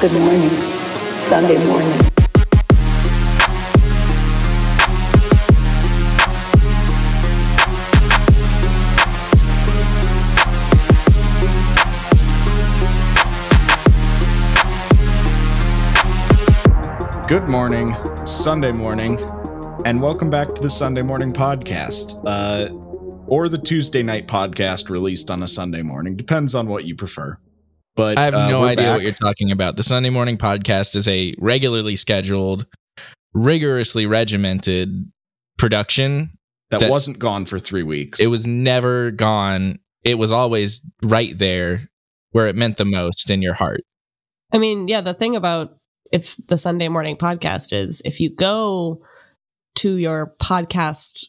Good morning. Sunday morning. Good morning, Sunday morning, and welcome back to the Sunday Morning Podcast, uh, or the Tuesday night podcast released on a Sunday morning. Depends on what you prefer. But I have uh, no idea back. what you're talking about. The Sunday morning podcast is a regularly scheduled, rigorously regimented production. that wasn't gone for three weeks. It was never gone. It was always right there where it meant the most in your heart. I mean, yeah, the thing about if the Sunday morning podcast is if you go to your podcast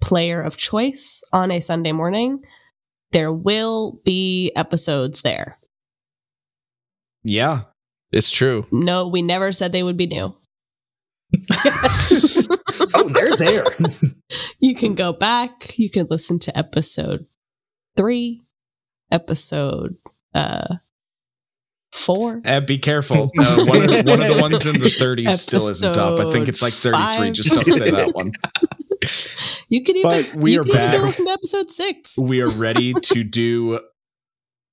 player of choice on a Sunday morning, there will be episodes there. yeah. It's true. No, we never said they would be new. oh, they're there. You can go back, you can listen to episode three, episode uh four. Eh, be careful. Uh, one, of the, one of the ones in the 30s still isn't up. I think it's like 33. Episode Just don't say that one. You could even But we you are could even back. go listen to episode six. We are ready to do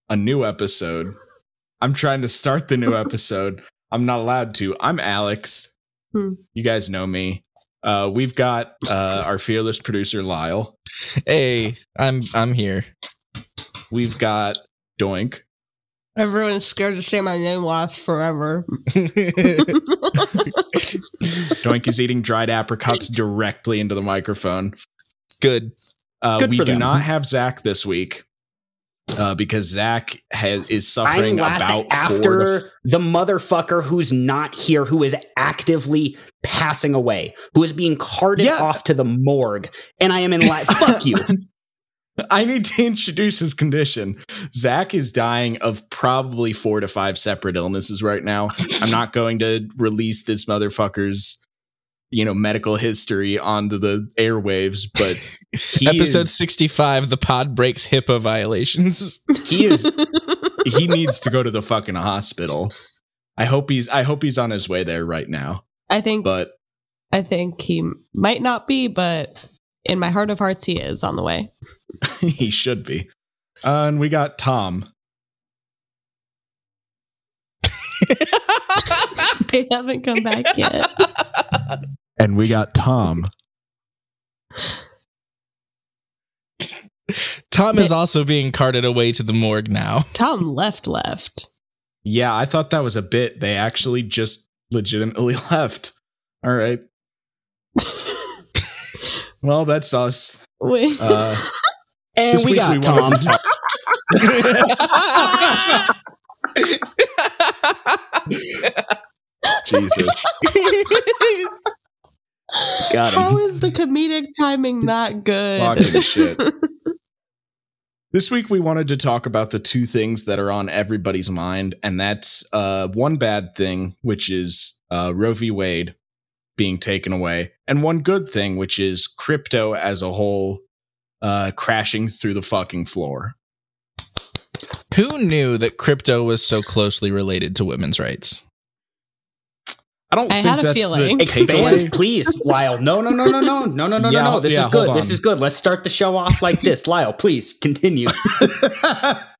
a new episode. I'm trying to start the new episode. I'm not allowed to. I'm Alex. Hmm. You guys know me. Uh, we've got uh, our fearless producer Lyle. Hey, I'm I'm here. We've got Doink. Everyone's scared to say my name last forever. Doink is eating dried apricots directly into the microphone. Good. Uh, Good we for do them. not have Zach this week uh, because Zach has is I'm suffering last about four after f- the motherfucker who's not here, who is actively passing away, who is being carted Yeah. off to the morgue, and I am in line. Fuck you. I need to introduce his condition. Zach is dying of probably four to five separate illnesses right now. I'm not going to release this motherfucker's, you know, medical history onto the airwaves, but he Episode is, 65, the pod breaks HIPAA violations. he is he needs to go to the fucking hospital. I hope he's I hope he's on his way there right now. I think But I think he might not be, but in my heart of hearts, he is on the way. he should be. Uh, and we got Tom. they haven't come back yet. And we got Tom. Tom is also being carted away to the morgue now. Tom left, left. Yeah, I thought that was a bit. They actually just legitimately left. All right. Well, that's us. Uh, And we got Tom. wanted to Jesus. Got him. How is the comedic timing that good? Fucking shit. This week we wanted to talk about the two things that are on everybody's mind, and that's uh, one bad thing, which is uh, Roe v. Wade being taken away, and one good thing, which is crypto as a whole uh, crashing through the fucking floor. Who knew that crypto was so closely related to women's rights? I don't I think had a feeling. the Expand, please, Lyle. No, no, no, no, no, no, no, no, Yeah, no, no. This yeah, is good. This is good. Let's start the show off like this. Lyle, please continue.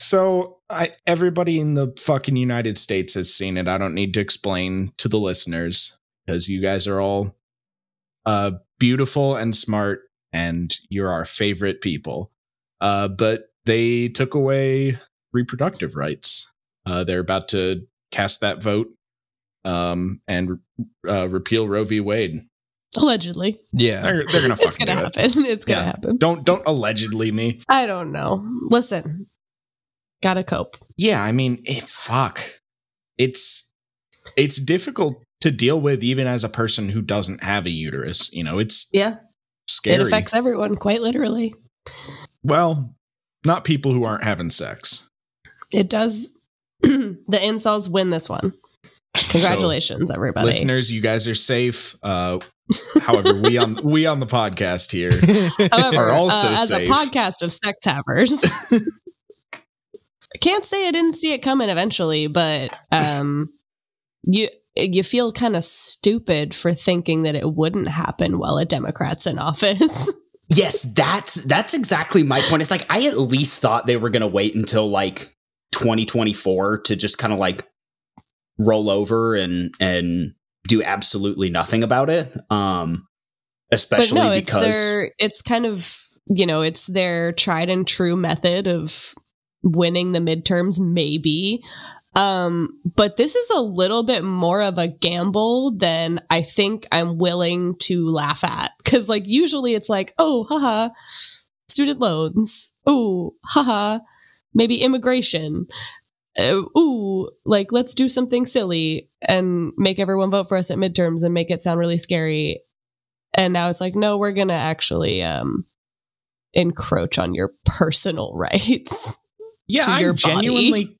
So I, everybody in the fucking United States has seen it. I don't need to explain to the listeners because you guys are all uh, beautiful and smart, and you're our favorite people. Uh, but they took away reproductive rights. Uh, they're about to cast that vote um, and uh, repeal Roe v. Wade. Allegedly. Yeah. They're, they're gonna It's fucking gonna do it. happen. It's gonna Yeah. happen. Don't don't allegedly me. I don't know. Listen, gotta cope. Yeah, I mean, it, fuck. It's it's difficult to deal with even as a person who doesn't have a uterus. You know, it's Yeah, scary. it affects everyone quite literally. well, not people who aren't having sex. It does. the incels win this one. Congratulations, everybody. Listeners, you guys are safe. Uh, however, we on we on the podcast here. However, are also uh, as safe. a podcast of sex havers, I can't say I didn't see it coming eventually, but um, you you feel kind of stupid for thinking that it wouldn't happen while a Democrat's in office. Yes, that's that's exactly my point. It's like I at least thought they were going to wait until like 2024 to just kind of like roll over and and do absolutely nothing about it. Um especially no, it's because their it's kind of you know it's their tried and true method of winning the midterms, maybe. Um, but this is a little bit more of a gamble than I think I'm willing to laugh at. Cause like usually it's like, oh, haha, student loans. Oh, haha, maybe immigration. Uh, ooh, like let's do something silly and make everyone vote for us at midterms and make it sound really scary. And now it's like, no, we're gonna actually um encroach on your personal rights. Yeah, to I'm your body.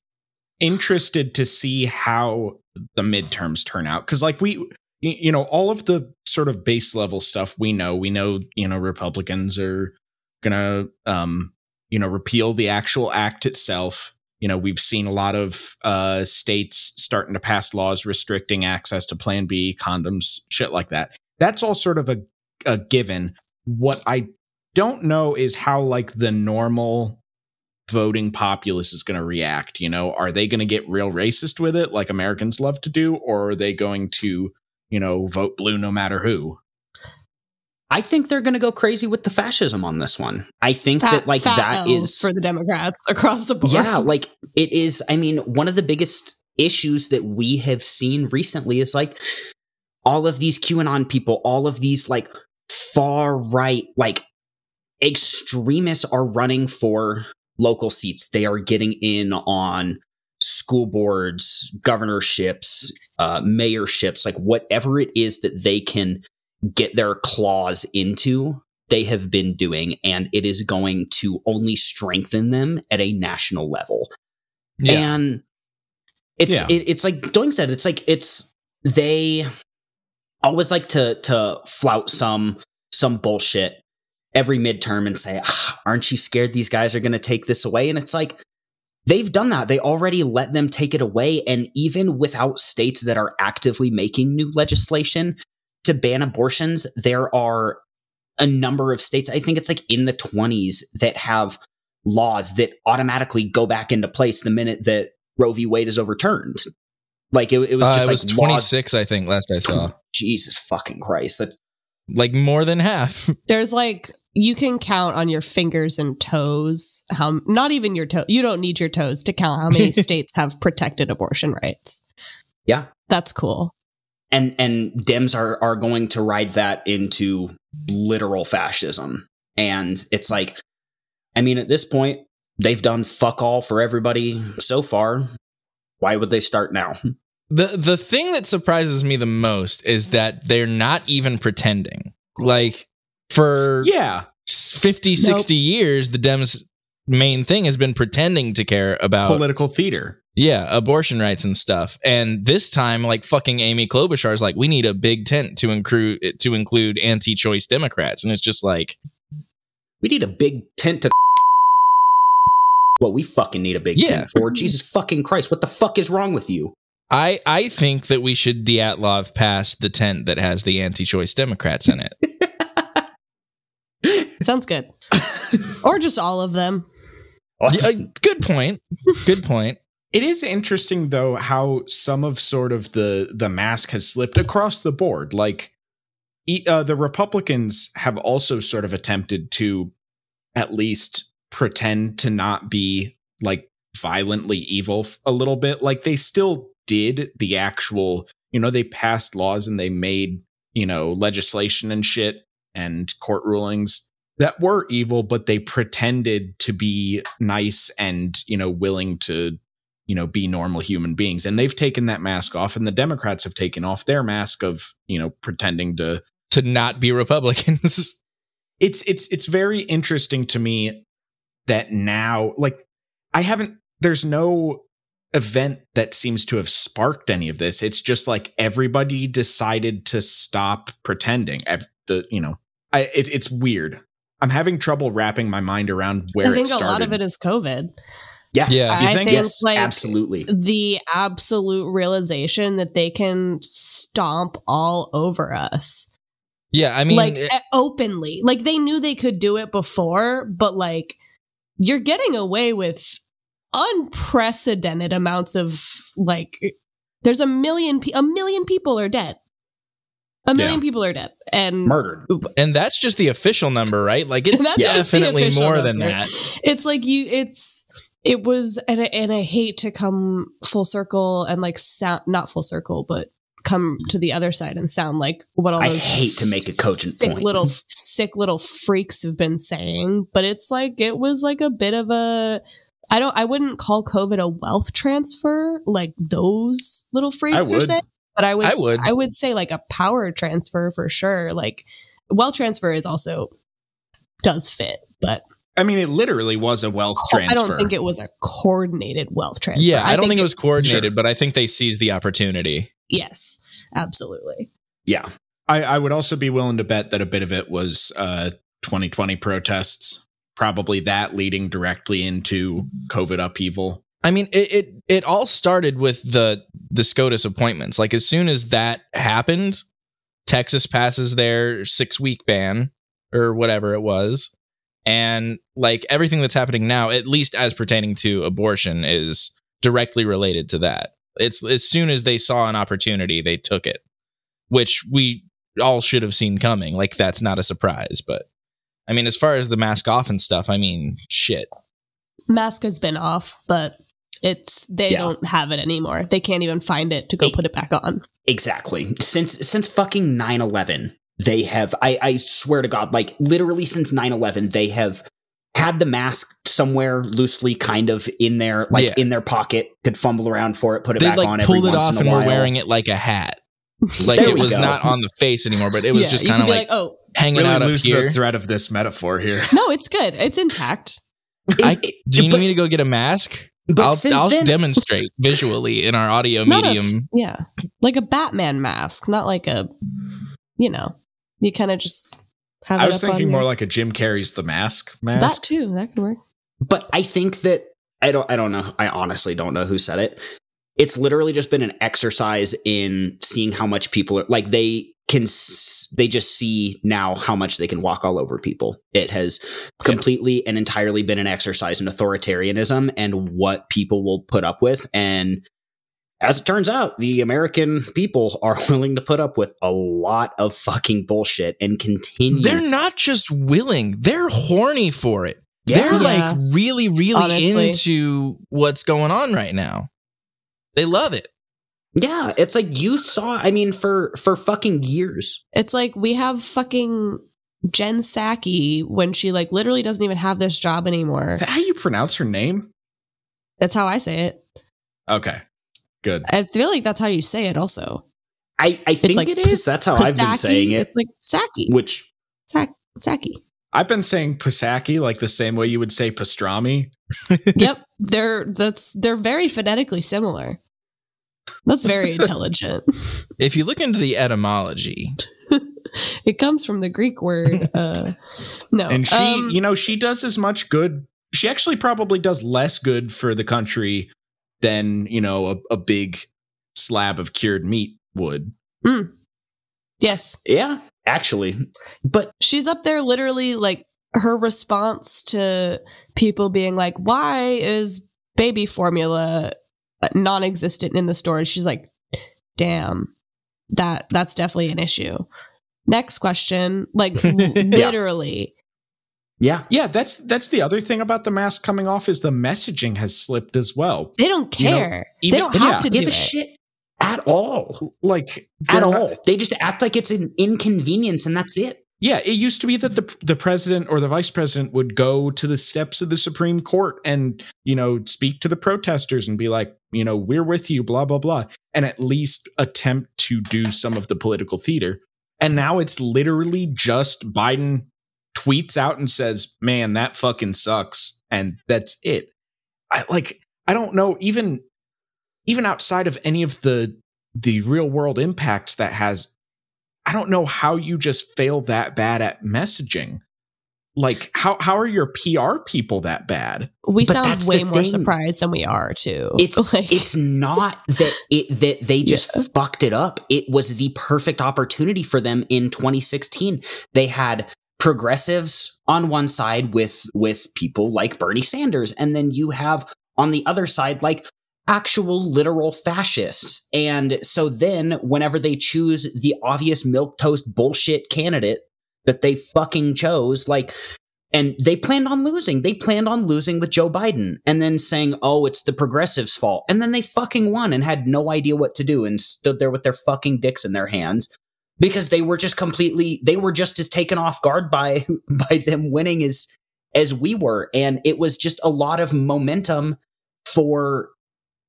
Interested to see how the midterms turn out because, like, we, you know, all of the sort of base level stuff we know. We know, you know, Republicans are gonna, um, you know, repeal the actual act itself. You know, we've seen a lot of uh, states starting to pass laws restricting access to Plan B, condoms, shit like that. That's all sort of a, a given. What I don't know is how like the normal voting populace is going to react. You know, are they going to get real racist with it, like Americans love to do, or are they going to, you know, vote blue no matter who? I think they're going to go crazy with the fascism on this one. I think Fat- that like fat that Ls is for the Democrats across the board. Yeah, like it is. I mean, one of the biggest issues that we have seen recently is like all of these QAnon people, all of these like far right, like extremists are running for local seats. They are getting in on school boards, governorships, uh, mayorships, like whatever it is that they can get their claws into they have been doing, and it is going to only strengthen them at a national level. And it's Yeah. it, it's like Doink said, it's like it's they always like to to flout some some bullshit every midterm and say, "Ah, "Aren't you scared these guys are going to take this away?" And it's like they've done that. They already let them take it away, and even without states that are actively making new legislation to ban abortions, there are a number of states. I think it's like in the twenties that have laws that automatically go back into place the minute that Roe v. Wade is overturned. Like it, it was Uh, just it like was laws. 26, I think, last I saw. Jesus fucking Christ! That's like more than half. There's like you can count on your fingers and toes how not even your toe. You don't need your toes to count how many states have protected abortion rights. Yeah. That's cool. and and Dems are are going to ride that into literal fascism. And it's like, I mean, at this point, they've done fuck all for everybody so far. Why would they start now? The the thing that surprises me the most is that they're not even pretending. Like for Yeah, 50, 60 years, the Dems' main thing has been pretending to care about political theater. yeah, abortion rights and stuff. And this time, like fucking Amy Klobuchar is like, we need a big tent to include to include anti-choice Democrats, and it's just like, We need a big tent to. What we fucking need a big Yeah. tent for? Jesus fucking Christ! What the fuck is wrong with you? I I think that we should Dyatlov pass the tent that has the anti-choice Democrats in it. Sounds good. or just all of them. Yeah, good point. Good point. It is interesting though how some of sort of the the mask has slipped across the board. Like e- uh, the Republicans have also sort of attempted to at least pretend to not be like violently evil a little bit. Like they still did the actual, you know, they passed laws and they made, you know, legislation and shit and court rulings that were evil, but they pretended to be nice and, you know, willing to you know be normal human beings and they've taken that mask off and the democrats have taken off their mask of you know pretending to To not be Republicans. it's it's it's very interesting to me that now like i haven't there's no event that seems to have sparked any of this. It's just like everybody decided to stop pretending. Ev- The you know, I it, it's weird. I'm having trouble wrapping my mind around where I think it a lot of it is COVID. Yeah. Yeah. You I think? think Yes, like absolutely. the absolute realization that they can stomp all over us. Yeah. I mean, like it- openly. Like they knew they could do it before, but like you're getting away with unprecedented amounts of like there's a million pe- a million people are dead. A million Yeah. people are dead. And Murdered. and that's just the official number, right? Like it's That's definitely official more than that. it's like you it's it was and I, and I hate to come full circle and like sound not full circle but come to the other side and sound like what all I those hate to make a cogent sick point. little sick little freaks have been saying but it's like it was like a bit of a I don't I wouldn't call covid a wealth transfer like those little freaks are would. saying but I would I would. I would say like a power transfer for sure like wealth transfer is also does fit but I mean, it literally was a wealth transfer. I don't think it was a coordinated wealth transfer. Yeah, I, don't think, it was coordinated, Sure. but I think they seized the opportunity. Yes, absolutely. Yeah. I, I would also be willing to bet that a bit of it was uh, 2020 protests. Probably that leading directly into COVID upheaval. I mean, it, it it all started with the the SCOTUS appointments. Like as soon as that happened, Texas passes their six week ban or whatever it was, and like everything that's happening now, at least as pertaining to abortion, is directly related to that. It's as soon as they saw an opportunity, they took it, which we all should have seen coming. Like that's not a surprise, but I mean, as far as the mask off and stuff, I mean, shit. Mask has been off, but it's they Yeah. don't have it anymore. They can't even find it to go It- put it back on. Exactly. Since since fucking 9/11, they have I I swear to god like literally since 9/11 they have had the mask somewhere loosely kind of in their like Yeah. in their pocket, could fumble around for it, put it they back like on every pulled it once off and while. were wearing it like a hat. Like it was go. not on the face anymore, but it was Yeah, just kind of could be like, oh hanging Really out up here. the thread of this metaphor here. no, it's good. It's intact. I- Do you but- need me to go get a mask? but I'll, I'll then- demonstrate visually in our audio Not a f- medium. yeah, like a Batman mask, not like a you know. You kind of just have. I it was up on thinking your- more like a Jim Carrey's The Mask mask. that too. That could work. but I think that I don't I don't know. I honestly don't know who said it. It's literally just been an exercise in seeing how much people are like they can s- they just see now how much they can walk all over people. It has completely and entirely been an exercise in authoritarianism and what people will put up with and as it turns out, the American people are willing to put up with a lot of fucking bullshit and continue. They're not just willing; they're horny for it. Yeah. They're Yeah. like really, really Honestly. into what's going on right now. They love it. Yeah, it's like you saw. I mean, for for fucking years. It's like we have fucking Jen Psaki when she like literally doesn't even have this job anymore. Is that how you pronounce her name? That's how I say it. Okay, good. I feel like that's how you say it also. I I think like it is. That's how I've been saying it. It's like Saki. Which Sak- Saki. I've been saying Pasaki like the same way you would say pastrami. yep. They're that's they're very phonetically similar. That's very intelligent. If you look into the etymology, it comes from the Greek word uh no. And she, um, you know, she does as much good. She actually probably does less good for the country than, you know, a, a big slab of cured meat would. yes. yeah, actually, but she's up there literally like her response to people being like why is baby formula non-existent in the stores she's like damn that that's definitely an issue next question like literally yeah, Yeah, that's that's the other thing about the mask coming off is the messaging has slipped as well. they don't You know, care even- they don't have yeah. to give do a it shit at all. Like At they're not- all. They just act like it's an inconvenience, and that's it. Yeah, it used to be that the the president or the vice president would go to the steps of the Supreme Court and you know speak to the protesters and be like, you know, we're with you, blah blah blah, and at least attempt to do some of the political theater. And now it's literally just Biden tweets out and says, "Man, that fucking sucks," and that's it. I like. I don't know. Even even outside of any of the the real world impacts that has I don't know how you just fail that bad at messaging. Like how how are your PR people that bad? We But sound way more thing. surprised than we are too. It's Like- it's not that it that they just fucked it up. It was the perfect opportunity for them in 2016. They had progressives on one side with with people like Bernie Sanders and then you have on the other side like actual literal fascists. And so then whenever they choose the obvious milk toast bullshit candidate that they fucking chose like and they planned on losing. They planned on losing with Joe Biden and then saying, oh, it's the progressives' fault. And then they fucking won and had no idea what to do and stood there with their fucking dicks in their hands because they were just completely, they were just as taken off guard by, by them winning as, as we were. And it was just a lot of momentum for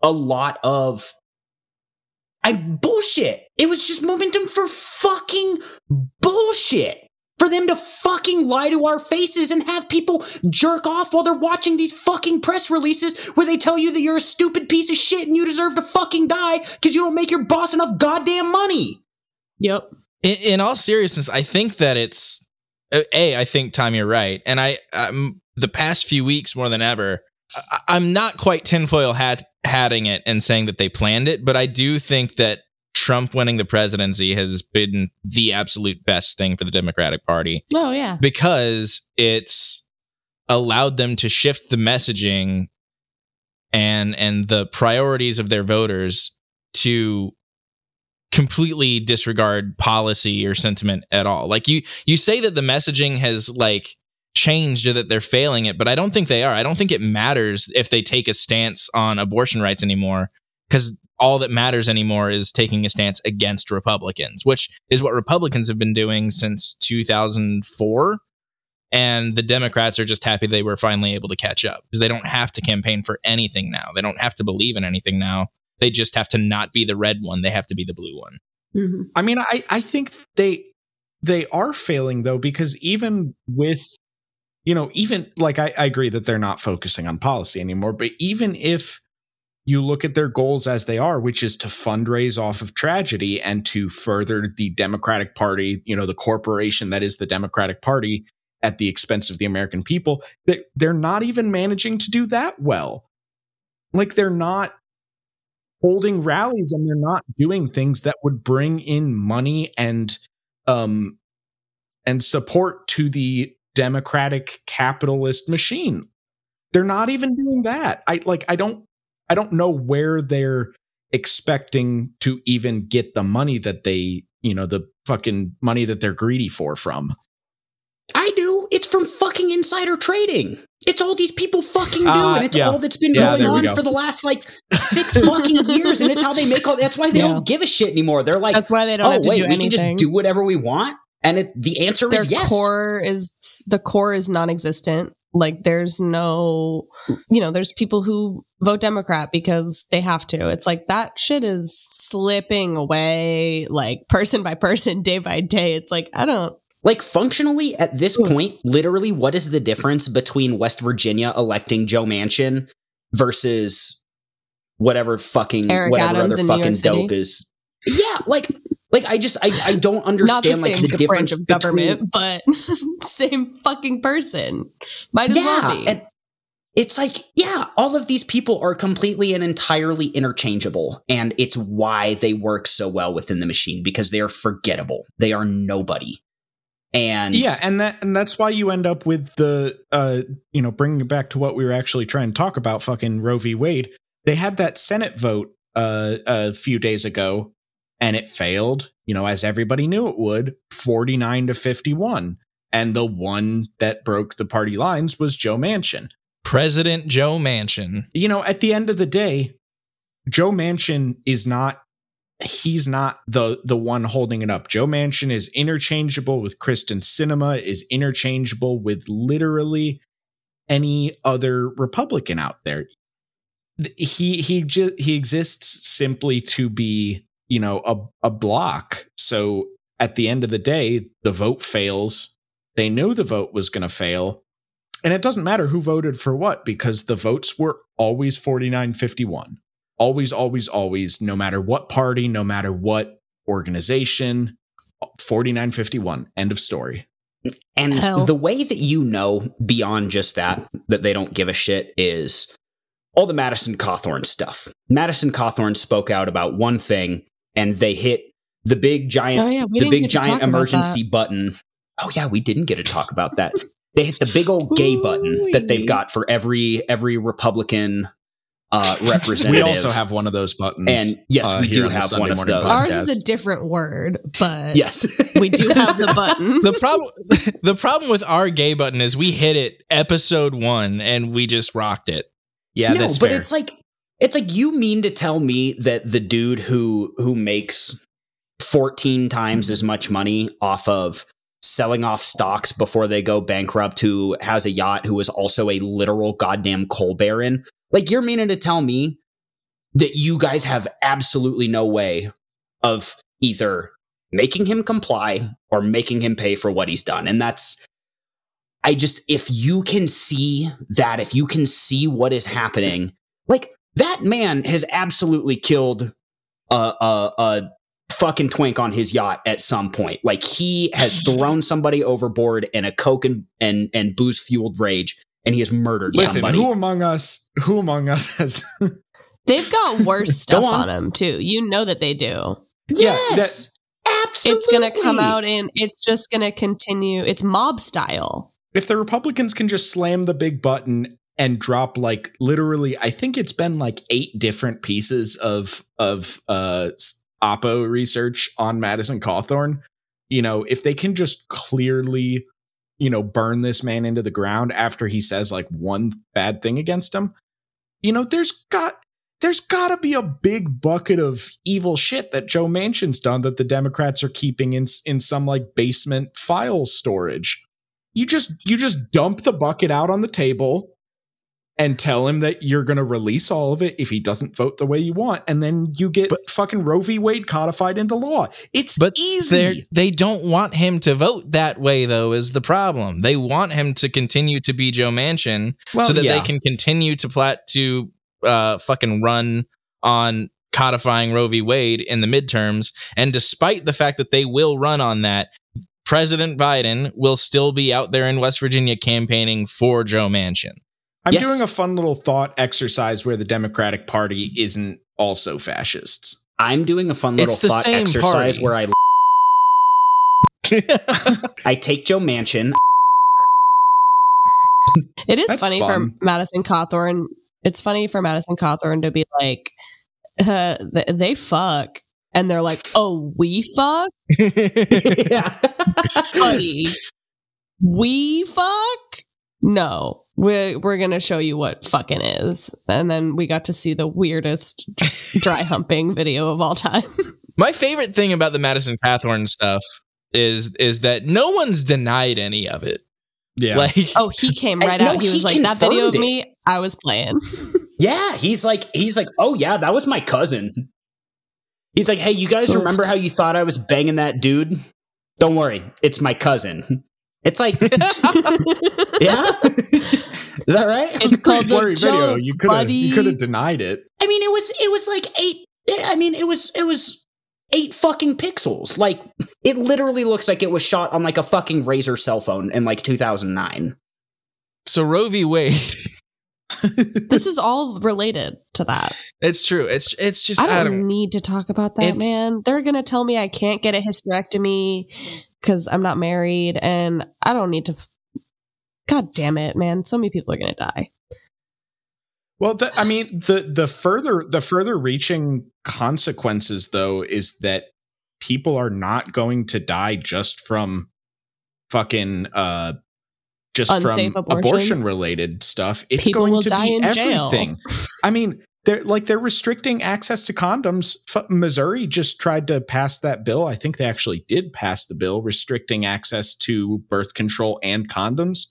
a lot of I bullshit. It was just momentum for fucking bullshit. For them to fucking lie to our faces and have people jerk off while they're watching these fucking press releases where they tell you that you're a stupid piece of shit and you deserve to fucking die because you don't make your boss enough goddamn money. yep. in, in all seriousness, I think that it's uh, a. I think Tom, you're right, and I um, the past few weeks more than ever, I, I'm not quite tinfoil hat hatting it and saying that they planned it, but I do think that Trump winning the presidency has been the absolute best thing for the Democratic Party Oh yeah. because it's allowed them to shift the messaging and and the priorities of their voters to completely disregard policy or sentiment at all. Like you you say that the messaging has like changed or that they're failing it, but I don't think they are. I don't think it matters if they take a stance on abortion rights anymore cuz all that matters anymore is taking a stance against Republicans, which is what Republicans have been doing since 2004 and the Democrats are just happy they were finally able to catch up because they don't have to campaign for anything now. They don't have to believe in anything now. They just have to not be the red one. They have to be the blue one. Mhm. I mean, I I think they they are failing though because even with you know even like I, I agree that they're not focusing on policy anymore, but even if you look at their goals as they are, which is to fundraise off of tragedy and to further the Democratic Party, you know, the corporation that is the Democratic Party at the expense of the American people, that they're not even managing to do that well. Like they're not holding rallies and they're not doing things that would bring in money and um and support to the democratic capitalist machine they're not even doing that i like i don't i don't know where they're expecting to even get the money that they you know the fucking money that they're greedy for from I do. It's from fucking insider trading. It's all these people fucking do, Ah, and it's yeah. all that's been Yeah, going on go. for the last like six fucking years, and it's how they make all. That's why they Yeah. don't give a shit anymore. They're like, That's why they don't oh have to wait, do we anything. can just do whatever we want, and it, the answer Their is yes. core is the core is non-existent. Like there's no, you know, there's people who vote Democrat because they have to. It's like that shit is slipping away, like person by person, day by day. It's like I don't. Like functionally, at this point, literally, what is the difference between West Virginia electing Joe Manchin versus whatever fucking Eric whatever Adams other fucking dope is? Yeah, like like I just I I don't Not the understand like the difference branch of between government, but same fucking person. Might as well be. and it's like yeah all of these people are completely and entirely interchangeable and it's why they work so well within the machine because they are forgettable they are nobody and yeah and that and that's why you end up with the uh you know bringing it back to what we were actually trying to talk about fucking roe v wade they had that senate vote uh a few days ago and it failed you know as everybody knew it would 49 to 51 and the one that broke the party lines was joe manchin. President Joe Manchin. you know at the end of the day joe manchin is not he's not the the one holding it up. Joe manchin is interchangeable with Kyrsten Sinema is interchangeable with literally any other republican out there. He he just he exists simply to be you know a, a block so at the end of the day the vote fails they knew the vote was going to fail and it doesn't matter who voted for what because the votes were always 49 51 always, always, always, no matter what party, no matter what organization, 4951. End of story. And Hell. the way that you know beyond just that, that they don't give a shit is all the Madison Cawthorn stuff. Madison Cawthorn spoke out about one thing and they hit the big giant, Oh, yeah, the big giant emergency button. Oh yeah, we didn't get to talk about that. they hit the big old gay button that they've got for every every Republican uh, representative. We also have one of those buttons. And yes, uh, we do on have one of morning those. Ours podcast. is a different word, but yes, we do have the button. the problem the problem with our gay button is we hit it episode one and we just rocked it. yeah, no, that's but fair. it's like it's like you mean to tell me that the dude who who makes 14 times as much money off of selling off stocks before they go bankrupt who has a yacht who is also a literal goddamn coal baron like you're meaning to tell me that you guys have absolutely no way of either making him comply or making him pay for what he's done. And that's I just if you can see that if you can see what is happening like that man has absolutely killed a, a, a fucking twink on his yacht at some point. Like he has thrown somebody overboard in a coke and and, and booze fueled rage, and he has murdered Listen, somebody. who among us, who among us has They've got worse stuff on. on them too. You know that they do. Yeah, yes, absolutely. It's gonna come out and it's just gonna continue. It's mob style. if the Republicans can just slam the big button and drop like literally, I think it's been like eight different pieces of of uh Oppo research on Madison Cawthorn. You know, if they can just clearly, you know, burn this man into the ground after he says like one bad thing against him, you know, there's got there's got to be a big bucket of evil shit that Joe Manchin's done that the Democrats are keeping in in some like basement file storage you just you just dump the bucket out on the table and tell him that you're going to release all of it if he doesn't vote the way you want and then you get But- fucking Roe v Wade codified into law it's But easy they're- don't want him to vote that way, though, is the problem. They want him to continue to be Joe Manchin well, so that yeah. they can continue to plat to uh, fucking run on codifying Roe v. Wade in the midterms. And despite the fact that they will run on that, President Biden will still be out there in West Virginia campaigning for Joe Manchin. I'm Yes. doing a fun little thought exercise where the Democratic Party isn't also fascists I'm doing a fun little It's the thought same exercise party. where I I take Joe Manchin. It is That's funny fun. for Madison Cawthorn. It's funny for Madison Cawthorn to be like, uh, th- they fuck. And they're like, oh, we fuck? yeah. Buddy, we fuck? No. We're, we're going to show you what fucking is. And then we got to see the weirdest dry humping video of all time. My favorite thing about the Madison Cawthorn stuff is is that no one's denied any of it. yeah Like Oh, he came right no, out. He he was like, that video of confirmed me, I was playing. Yeah, he's like he's like, "Oh yeah, that was my cousin." He's like, "Hey, you guys remember how you thought I was banging that dude? Don't worry, it's my cousin." It's like, yeah, is that right? It's called Pretty the blurry video you could have you could have denied it I mean, it was it was like eight. I mean, it was it was eight fucking pixels. Like it literally looks like it was shot on like a fucking Razr cell phone in like 2009. so Roe v. Wade. this is all related to that. It's true. It's it's just I I don't, don't, need to talk about that, man. They're gonna tell me I can't get a hysterectomy because I'm not married, and I don't need to. God damn it, man! So many people are gonna die. Well, the, I mean, the the further the further reaching consequences, though, is that people are not going to die just from fucking uh just Unsafe from abortion related stuff. It's People going to be everything. I mean, they're like they're restricting access to condoms. F- Missouri just tried to pass that bill. I think they actually did pass the bill restricting access to birth control and condoms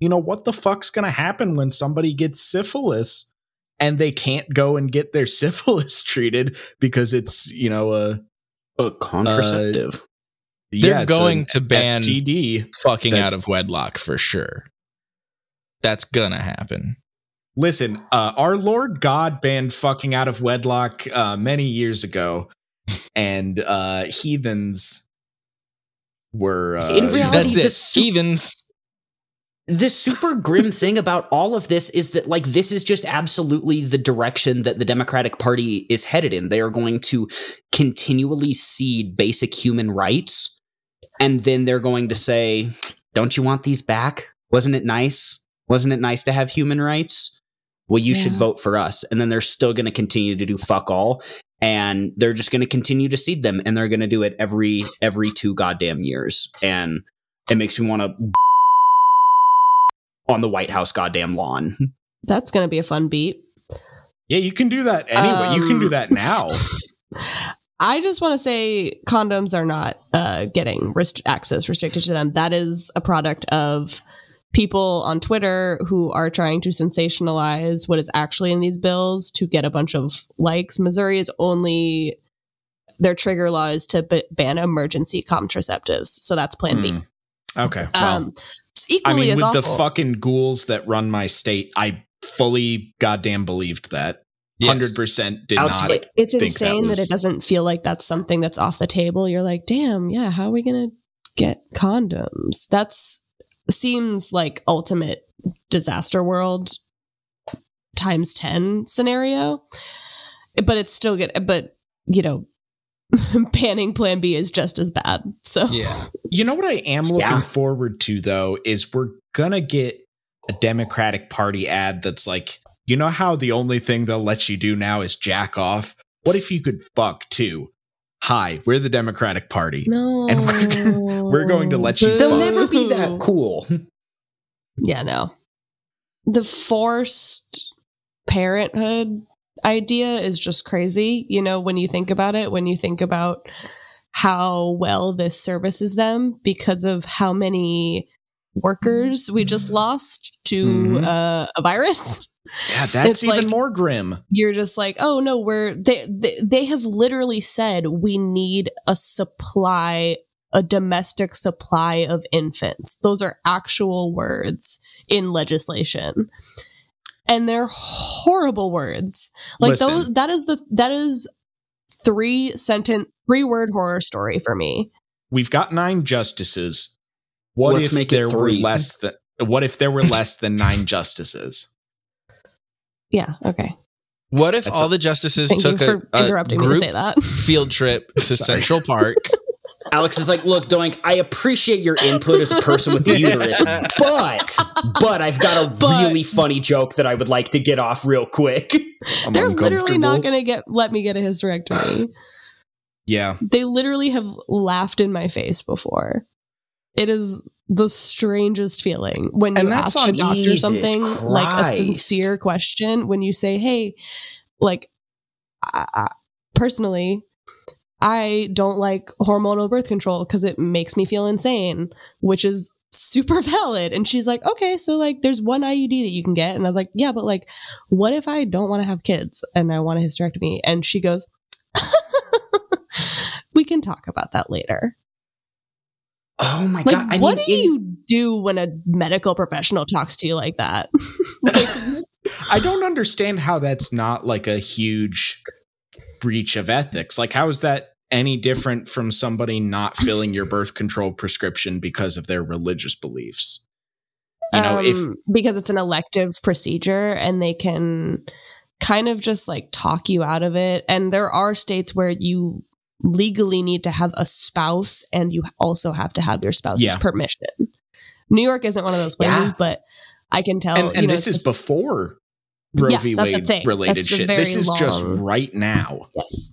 you know what the fuck's going to happen when somebody gets syphilis and they can't go and get their syphilis treated because it's you know a A contraceptive. They're yeah, going to ban- STD. fucking That- out of wedlock for sure. That's gonna happen. Listen, uh, our Lord God banned fucking out of wedlock uh, many years ago, and uh, heathens were. Uh, In reality, That's the it. su- Heathens. The super grim thing about all of this is that like this is just absolutely the direction that the democratic party is headed in. They are going to continually cede basic human rights and then they're going to say don't you want these back? Wasn't it nice? Wasn't it nice to have human rights? Well you should vote for us. And then they're still going to continue to do fuck all and they're just going to continue to cede them and they're going to do it every every two goddamn years. And it makes me want to on the White House goddamn lawn. That's going to be a fun beat. yeah, you can do that anyway. you can do Um, that now. I just want to say condoms are not uh, getting rest- access restricted to them. That is a product of people on Twitter who are trying to sensationalize what is actually in these bills to get a bunch of likes. Missouri is only their trigger law is to b- ban emergency contraceptives. So that's Plan B. Hmm. Okay. Well, Um, it's I mean, as with the fucking ghouls that run my state, I fully goddamn believed that. Yes. Hundred percent did Alex, not. like, it's think that insane that, was- it doesn't feel like that's something that's off the table. You're like, damn, yeah, how are we gonna get condoms? That's seems like ultimate disaster world times ten scenario. But it's still good. But you know, banning Plan B is just as bad. So Yeah. You know what I am looking Yeah. forward to though is we're gonna get a Democratic Party ad that's like, you know how the only thing they'll let you do now is jack off? What if you could fuck too? Hi, we're the Democratic Party. no, And we're we're going to let you they'll fuck. never be that cool. Yeah, no. The forced parenthood idea is just crazy. You know, when you think about it, when you think about how well this services them because of how many workers we just lost to Mhm. uh, a virus. Yeah, that's It's even like- more grim. You're just like, oh no, we're they, they they have literally said we need a supply, a domestic supply of infants. Those are actual words in legislation. And they're horrible words. Like Listen. those that is the that is three sentence three word horror story for me. We've got nine justices. What Let's if make there were less than what if there were less than nine justices? Yeah, okay. What if That's all a- the justices took for a, a interrupting me to group say that. field trip to Central Park? Alex is like, look, Doink, I appreciate your input as a person with a uterus, but but I've got a But- really funny joke that I would like to get off real quick. I'm They're literally not gonna get let me get a hysterectomy. Yeah. they literally have laughed in my face before. It is the strangest feeling when you And that's ask a doctor Jesus something like a sincere question. When you say, "Hey, like, I, I, personally, I don't like hormonal birth control because it makes me feel insane," which is super valid. And she's like, "Okay, so like, there's one IUD that you can get," and I was like, "Yeah, but like, what if I don't want to have kids and I want a hysterectomy?" And she goes. we can talk about that later. Oh my Like, god! I what mean, do in- you do when a medical professional talks to you like that? like, I don't understand how that's not like a huge breach of ethics. Like, how is that any different from somebody not filling your birth control prescription because of their religious beliefs? You know, if um, because it's an elective procedure and they can kind of just like talk you out of it. And there are states where you legally need to have a spouse and you also have to have your spouse's Yeah. permission. New York isn't one of those places, Yeah. but I can tell. and, and you know, this is just- before Roe Yeah, v. Wade related That's shit. This is just right now. yes.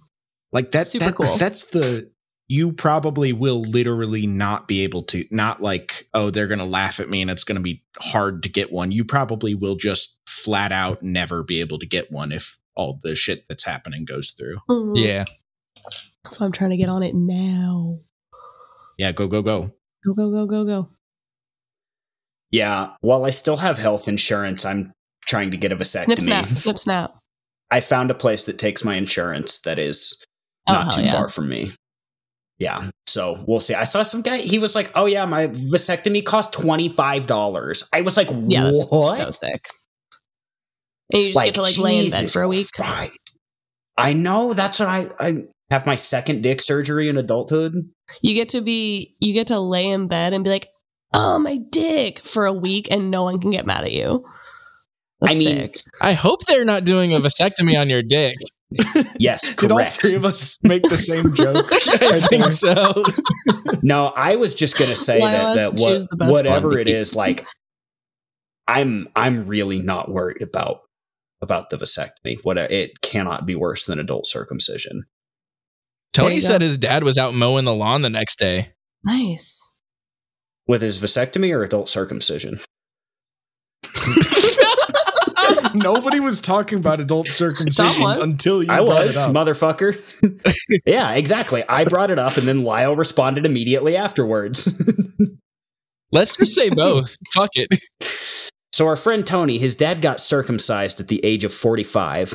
Like that, Super that- cool. That's the you probably will literally not be able to not like oh they're gonna laugh at me and it's gonna be hard to get one. You probably will just flat out never be able to get one if all the shit that's happening goes through. Mhm. Yeah. So I'm trying to get on it now. Yeah, go go go. Go, go, go, go, go. yeah, while I still have health insurance, I'm trying to get a vasectomy. Snip, snap, snip, snap. I found a place that takes my insurance that is Oh, not too yeah. far from me. Yeah. So we'll see. I saw some guy, he was like, Oh yeah, my vasectomy cost $25. I was like, Yeah, that's What? so sick. And you just get to like lay in bed for a week. Christ. I know. That's what I, I have my second dick surgery in adulthood. You get to be you get to lay in bed and be like, "Oh, my dick" for a week and no one can get mad at you. That's I mean, sick. I hope they're not doing a vasectomy on your dick. Yes, Did all correct. three of us make the same joke? I think so. No, I was just gonna say Lyle that, that to what, choose the best whatever it is, like I'm I'm really not worried about about the vasectomy. What it cannot be worse than adult circumcision. There Tony you said go. his dad was out mowing the lawn the next day. Nice. With his vasectomy or adult circumcision. Nobody was talking about adult circumcision until you I brought was, it up. motherfucker. yeah, exactly. I brought it up and then Lyle responded immediately afterwards. Let's just say both. Fuck it. so our friend Tony, his dad got circumcised at the age of 45.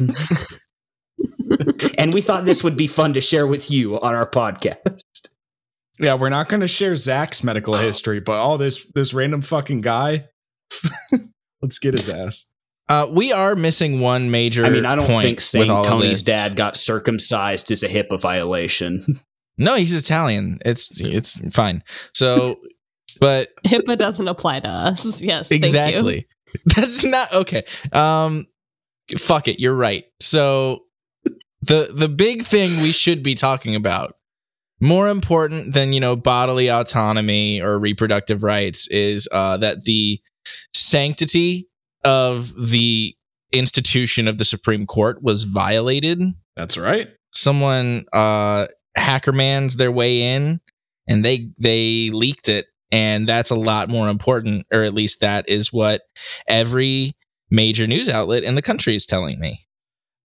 and we thought this would be fun to share with you on our podcast. Yeah, we're not going to share Zach's medical oh. history, but all this this random fucking guy. Let's get his ass. Uh, we are missing one major. I mean, I don't think saying Tony's dad got circumcised is a HIPAA violation. No, he's Italian. It's it's fine. So, but HIPAA doesn't apply to us. Yes. thank you. exactly. That's not okay. Um, fuck it. You're right. So the the big thing we should be talking about, more important than you know bodily autonomy or reproductive rights, is uh, that the sanctity of the institution of the Supreme Court was violated. That's right. Someone uh, hackermaned their way in, and they they leaked it and that's a lot more important or at least that is what every major news outlet in the country is telling me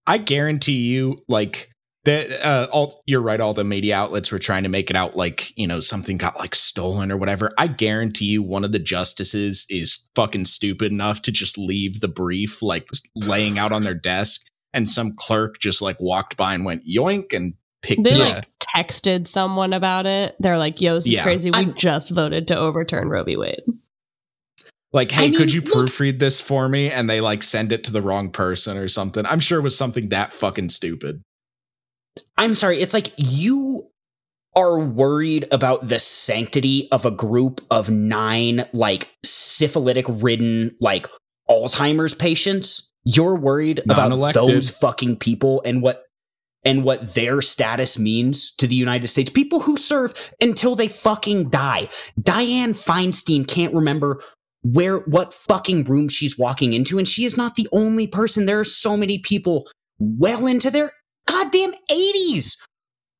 I guarantee you, like that. Uh, all you're right. All the media outlets were trying to make it out like you know something got like stolen or whatever. I guarantee you, one of the justices is fucking stupid enough to just leave the brief like laying out on their desk, and some clerk just like walked by and went yoink and picked They it Yeah. up. like texted someone about it. They're like, "Yo, this is Yeah. crazy. We I'm- just voted to overturn Roe v. Wade." Like, hey, I could mean, you look- proofread this for me? And they like send it to the wrong person or something. I'm sure it was something that fucking stupid. I'm sorry, it's like you are worried about the sanctity of a group of nine, like, syphilitic ridden, like, Alzheimer's patients. You're worried about Non-elected. those fucking people and what and what their status means to the United States. People who serve until they fucking die. Dianne Feinstein can't remember where what fucking room she's walking into and she is not the only person. There are so many people well into their goddamn 80s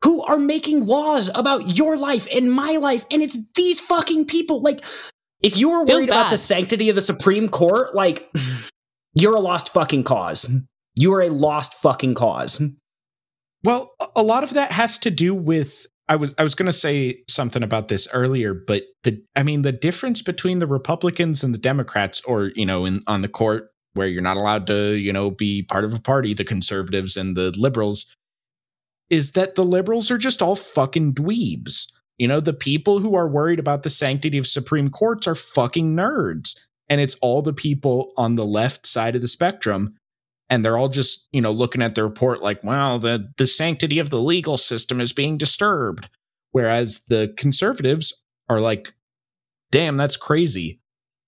who are making laws about your life and my life and it's these fucking people like if you were Feels worried about the sanctity of the Supreme Court like you're a lost fucking cause. You are a lost fucking cause. Well, a- a lot of that has to do with I was I was going to say something about this earlier, but the I mean the difference between the Republicans and the Democrats or, you know, in on the court where you're not allowed to, you know, be part of a party, the conservatives and the liberals is that the liberals are just all fucking dweebs. You know, the people who are worried about the sanctity of Supreme Courts are fucking nerds. And it's all the people on the left side of the spectrum and they're all just you know looking at the report like wow the the sanctity of the legal system is being disturbed whereas the conservatives are like damn that's crazy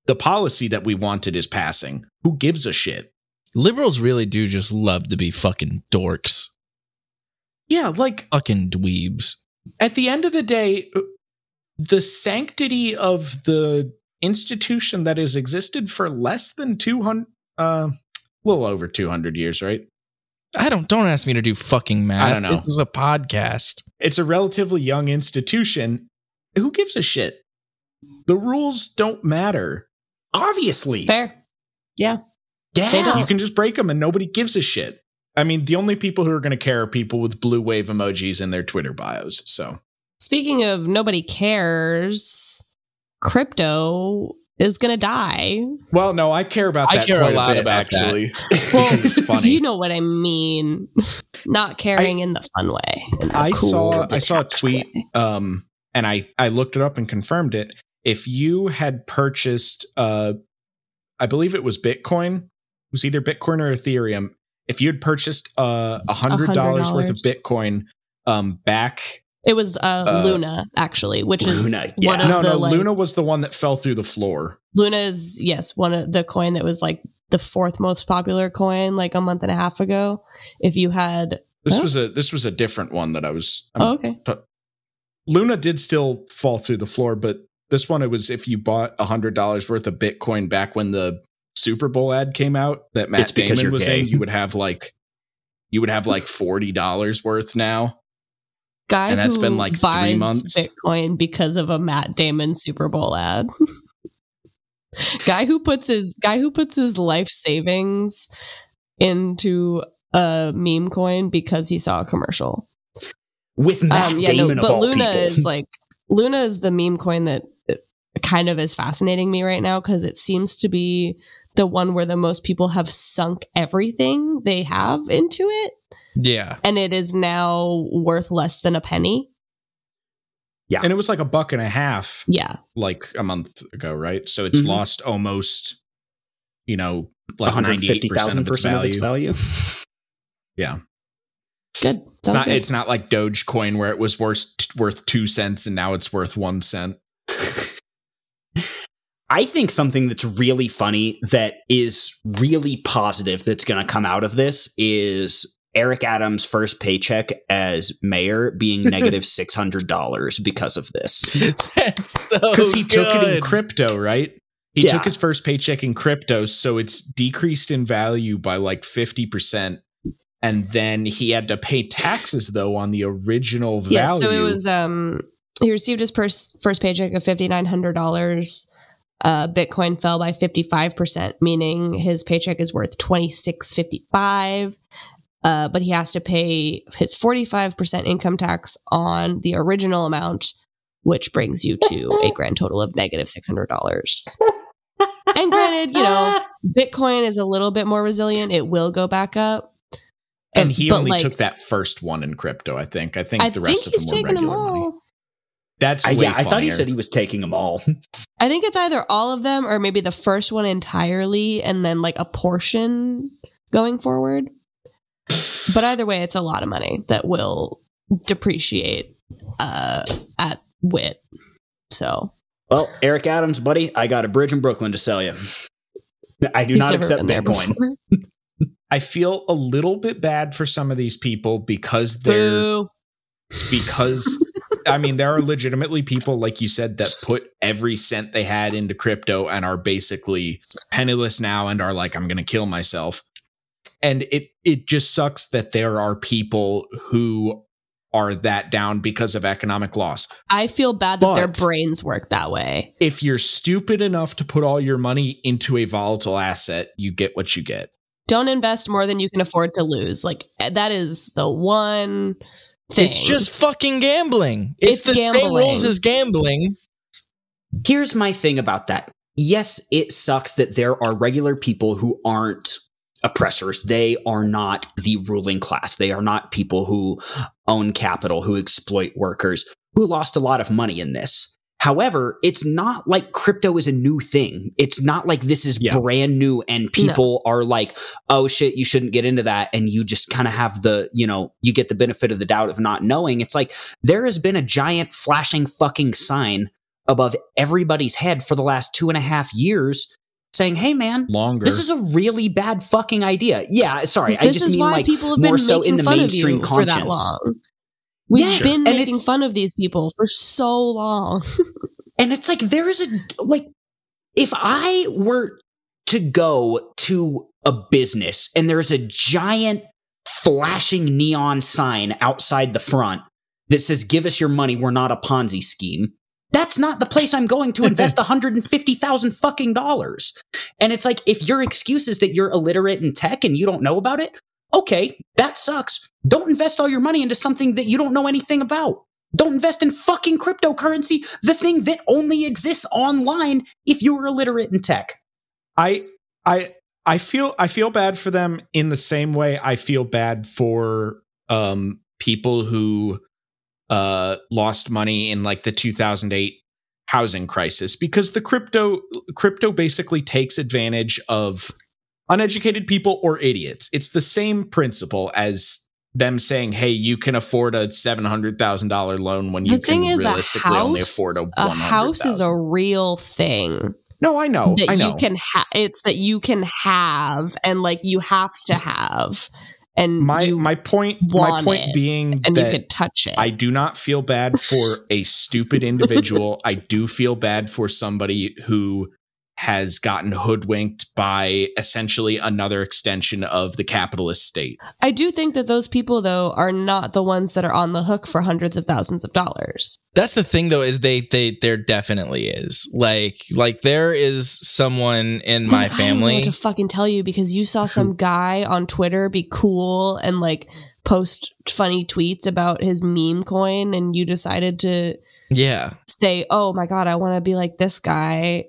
the policy that we wanted is passing who gives a shit liberals really do just love to be fucking dorks yeah like fucking dweebs at the end of the day uh, the sanctity of the institution that has existed for less than 200 uh a little over 200 years right i don't don't ask me to do fucking math I don't know. this is a podcast it's a relatively young institution. Who gives a shit? The rules don't matter. Obviously. Fair. Yeah. Yeah. You can just break them and nobody gives a shit. I mean, the only people who are going to care are people with blue wave emojis in their Twitter bios. So, Speaking of nobody cares, crypto is gonna die. well, no, I care about that. I that care a quite lot bit, about that. actually. Well, because it's funny. You know what I mean. Not caring in the fun way. in the I cool, saw I saw a tweet um and I I looked it up and confirmed it. If you had purchased uh I believe it was Bitcoin it was either Bitcoin or Ethereum. If you had purchased uh, a hundred dollars worth of Bitcoin um, back, It was uh, Uh, Luna actually, which is Luna, one yeah. of no, the no, like, Luna was the one that fell through the floor. Luna is yes, one of the coin that was like the fourth most popular coin like a month and a half ago. If you had This Huh? was a this was a different one that I was. I'm- oh, okay. Luna did still fall through the floor, but this one it was if you bought a hundred dollars worth of Bitcoin back when the Super Bowl ad came out that Matt It's Damon was gay. in, you would have like you would have like forty dollars worth now. Guy And that's who been, like, three months. Bitcoin because of a Matt Damon Super Bowl ad. guy who puts his guy who puts his life savings into a meme coin because he saw a commercial. With Matt Um, yeah, Damon no, of but Luna people. is like Luna is the meme coin that kind of is fascinating me right now because it seems to be the one where the most people have sunk everything they have into it, Yeah. and it is now worth less than a penny. Yeah. And it was like a buck and a half Yeah, like a month ago, right? So it's Mhm. lost almost, you know, like ninety eight percent of its percent of its value. yeah. good. It's not. good. It's not like Dogecoin where it was worth worth two cents and now it's worth one cent. I think something that's really funny that is really positive that's going to come out of this is Eric Adams' first paycheck as mayor being negative $600 because of this. That's so Because he took it in crypto, right? He Yeah. took his first paycheck in crypto, so it's decreased in value by like fifty percent. And then he had to pay taxes though on the original value. Yeah, so it was um he received his first first paycheck of fifty nine hundred dollars. Uh, Bitcoin fell by fifty five percent, meaning his paycheck is worth twenty six fifty five. Uh, but he has to pay his forty five percent income tax on the original amount, which brings you to a grand total of negative negative six hundred dollars. and granted, you know, Bitcoin is a little bit more resilient; it will go back up. and Uh, he but, only like, took that first one in crypto. I think. I think I the think rest of he's them were taking them regular money. All. That's Uh, way yeah, I thought he said he was taking them all. I think it's either all of them or maybe the first one entirely and then like a portion going forward. But either way, it's a lot of money that will depreciate uh, at wit. So Well, Eric Adams, buddy, I got a bridge in Brooklyn to sell you. I do he's not accept Bitcoin. I feel a little bit bad for some of these people because they're Boo. because I mean there are legitimately people like you said that put every cent they had into crypto and are basically penniless now and are like I'm going to kill myself. And it it just sucks that there are people who are that down because of economic loss. I feel bad that their brains work that way. If you're stupid enough to put all your money into a volatile asset, you get what you get. Don't invest more than you can afford to lose. Like eh, that is the one thing. It's just fucking gambling. It's, It's the same rules as gambling. Here's my thing about that. Yes, it sucks that there are regular people who aren't oppressors. They are not the ruling class. They are not people who own capital, who exploit workers, who lost a lot of money in this. However, it's not like crypto is a new thing. It's not like this is Yeah. brand new and people are like, oh shit, you shouldn't get into that. And you just kind of have the, you know, you get the benefit of the doubt of not knowing. It's like there has been a giant flashing fucking sign above everybody's head for the last two and a half years saying, hey man, Longer. this is a really bad fucking idea. Yeah, sorry. I this just is mean why like people have more been so making in the mainstream you for that long. We've Yes, been and making fun of these people for so long. And it's like there is a like if I were to go to a business and there's a giant flashing neon sign outside the front that says give us your money, we're not a Ponzi scheme. That's not the place I'm going to invest 150,000 fucking dollars. And it's like if your excuse is that you're illiterate in tech and you don't know about it, okay, that sucks. Don't invest all your money into something that you don't know anything about. Don't invest in fucking cryptocurrency, the thing that only exists online if you're illiterate in tech. I I I feel I feel bad for them in the same way I feel bad for um people who uh lost money in like the 2008 housing crisis because the crypto crypto basically takes advantage of uneducated people or idiots. It's the same principle as them saying, "Hey, you can afford a seven hundred thousand dollar loan when you the thing can is, realistically house, only afford a a house is a real thing mm-hmm. no. I know, that I know. you can have. It's that you can have, and like you have to have, and my my point my point being and you that could touch it. I do not feel bad for a stupid individual. I do feel bad for somebody who has gotten hoodwinked by essentially another extension of the capitalist state. I do think that those people though are not the ones that are on the hook for hundreds of thousands of dollars. That's the thing though, is they they there definitely is. Like like there is someone in my I don't know family. what to fucking tell you because you saw some guy on Twitter be cool and like post funny tweets about his meme coin, and you decided to yeah. say, "Oh my god, I want to be like this guy."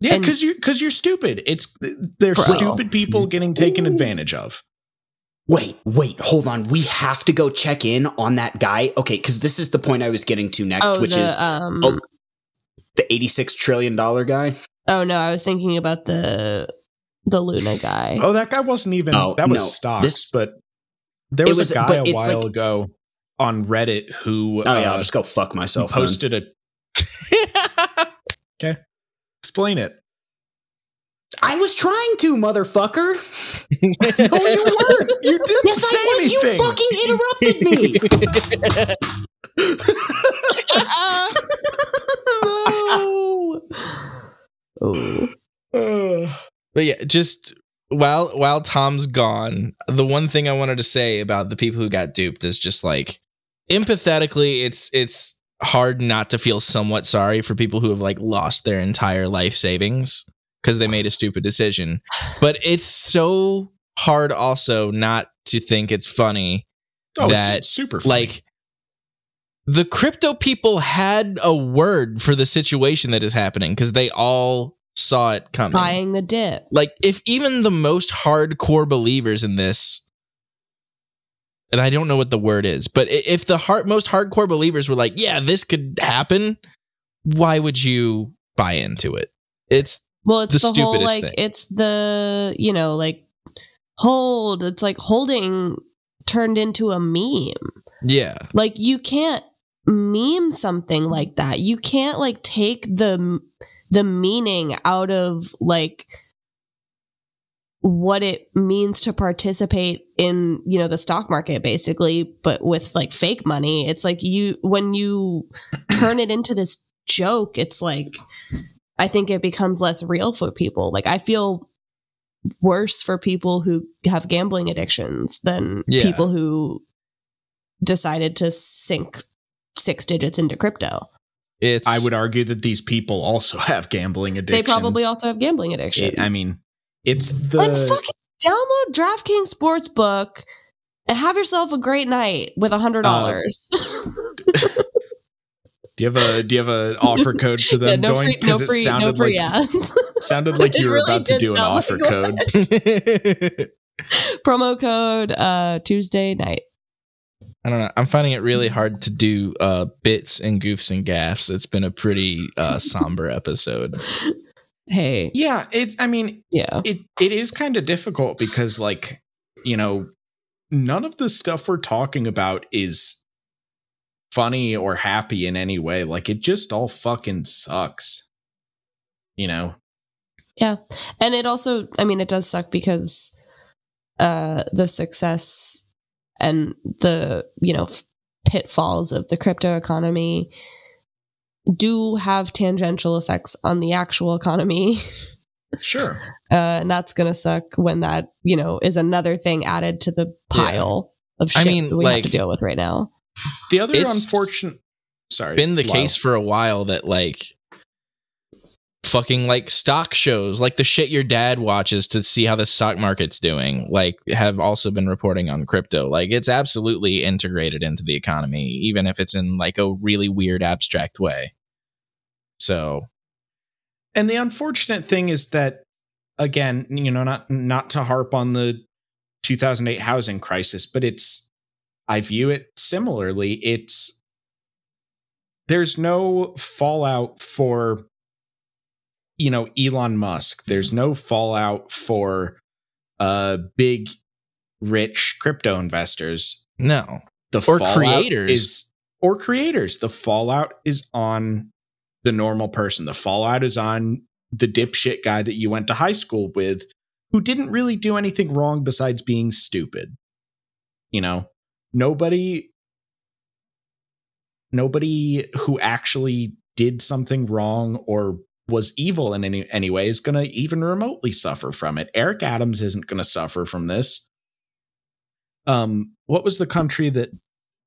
Yeah, because you because you're stupid. It's they're Bro. stupid people getting taken advantage of. Wait, wait, hold on. We have to go check in on that guy. Okay, because this is the point I was getting to next, oh, which the, is um, oh. the eighty-six trillion dollar guy. oh no, I was thinking about the the Luna guy. Oh, that guy wasn't even Oh, that was no. stocks, This- but there was, was- a guy a while like- ago on Reddit who Oh yeah, uh, I'll just go fuck myself. then. posted a explain it. I was trying to, motherfucker. No, you weren't. You didn't Yes, say I was. anything. You fucking interrupted me. no. Uh-uh. Oh. But yeah, just while while Tom's gone, the one thing I wanted to say about the people who got duped is just like empathetically, it's it's hard not to feel somewhat sorry for people who have like lost their entire life savings because they made a stupid decision. But it's so hard also not to think it's funny Oh, that, it's super funny. like the crypto people had a word for the situation that is happening because they all saw it coming Buying the dip. like if even the most hardcore believers in this and i don't know what the word is but if the heart most hardcore believers were like yeah this could happen why would you buy into it it's Well, it's the the, whole stupidest like thing. it's the you know like hold. It's like holding turned into a meme. yeah Like you can't meme something like that. You can't like take the the meaning out of like what it means to participate in you know the stock market basically but with like fake money it's like you when you turn it into this joke it's like i think it becomes less real for people like i feel worse for people who have gambling addictions than Yeah. people who decided to sink six digits into crypto it's I would argue that these people also have gambling addictions. they probably also have gambling addictions It- I mean, it's the like fucking download DraftKings Sportsbook and have yourself a great night with a hundred dollars. Do you have a do you have an offer code for them no going? free, no it free, no sounded free like ads. sounded like you were really about to do an offer like code. Promo code uh, Tuesday night. i don't know i'm finding it really hard to do uh bits and goofs and gaffs it's been a pretty uh somber episode Hey, Yeah, it's. I mean, yeah, it it is kind of difficult because, like, you know, none of the stuff we're talking about is funny or happy in any way. Like, it just all fucking sucks. You know. Yeah. And it also, I mean, it does suck because uh, the success and the you know pitfalls of the crypto economy do have tangential effects on the actual economy. Sure. uh, and that's gonna suck when that you know is another thing added to the pile of I shit mean, that we have to deal with right now. The other It's unfortunate. Sorry. been the Lyle. case for a while that like fucking like stock shows like the shit your dad watches to see how the stock market's doing like have also been reporting on crypto like it's absolutely integrated into the economy even if it's in like a really weird abstract way so And the unfortunate thing is that, again, you know, not not to harp on the 2008 housing crisis, but it's I view it similarly. It's there's no fallout for you know Elon Musk. There's no fallout for uh big rich crypto investors. No. The Or fallout creators. is or creators. The fallout is on the normal person. The fallout is on the dipshit guy that you went to high school with who didn't really do anything wrong besides being stupid. You know, nobody nobody who actually did something wrong or was evil in any, any way is going to even remotely suffer from it. Eric Adams isn't going to suffer from this. Um, what was the country that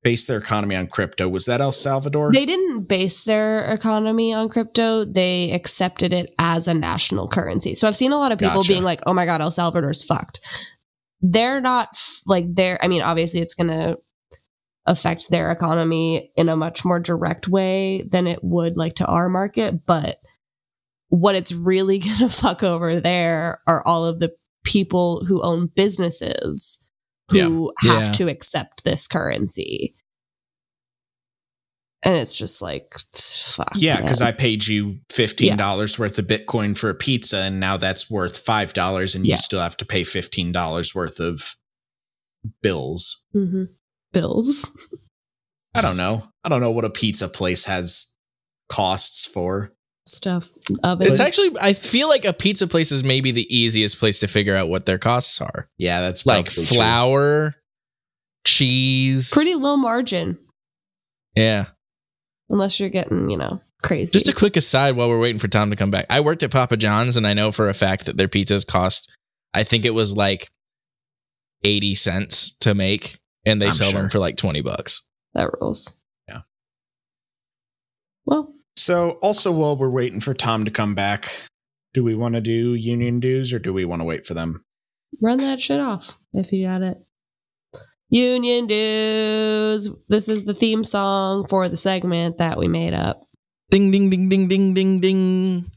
based their economy on crypto? Was that El Salvador? They didn't base their economy on crypto. They accepted it as a national currency. So I've seen a lot of people Gotcha. being like, "Oh my god, El Salvador's fucked." They're not f- like they're I mean, obviously it's going to affect their economy in a much more direct way than it would like to our market, but what it's really going to fuck over there are all of the people who own businesses who have Yeah. to accept this currency. And it's just like, fuck. yeah, because. I paid you fifteen dollars worth of Bitcoin for a pizza, and now that's worth five dollars, and you still have to pay fifteen dollars worth of bills. Mhm. bills. I don't know. I don't know what a pizza place has costs for. Stuff ovens. It's actually, I feel like a pizza place is maybe the easiest place to figure out what their costs are. Yeah, that's Like probably true. flour, cheese. pretty low margin Yeah. unless you're getting, you know, crazy. Just a quick aside while we're waiting for Tom to come back. I worked at Papa John's and I know for a fact that their pizzas cost, I think it was like 80 cents to make and they I'm sell sure. them for like 20 bucks. that rules. Yeah. Well, So, also while we're waiting for Tom to come back, do we want to do union dues or do we want to wait for them? run that shit off if you got it. Union dues. This is the theme song for the segment that we made up. Ding, ding, ding, ding, ding, ding, ding.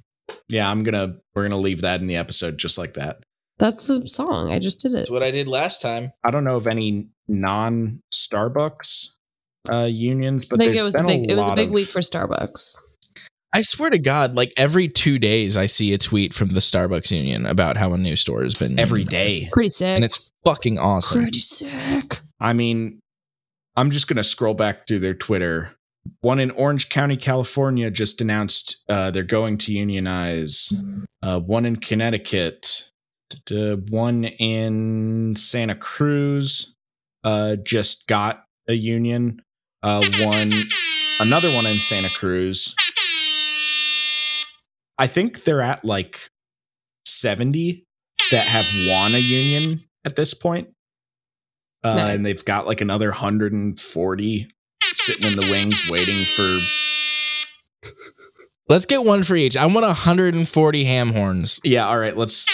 Yeah, I'm gonna we're gonna leave that in the episode just like that. That's the song. I just did it. That's what I did last time. I don't know of any non Starbucks uh, unions, but I think it was a been big it was a big of- week for Starbucks. I swear to God, like every two days, I see a tweet from the Starbucks union about how a new store has been every day. unionized. Pretty sick. and it's fucking awesome. pretty sick. I mean, I'm just gonna scroll back through their Twitter. One in Orange County, California, just announced uh, they're going to unionize. Uh, one in Connecticut, D- d- one in Santa Cruz, uh, just got a union. Uh, one, another one in Santa Cruz. I think they're at like 70 that have won a union at this point. Uh, Nice. And they've got like another 140 sitting in the wings waiting for. Let's get one for each. I want 140 ham horns. Yeah, all right, let's.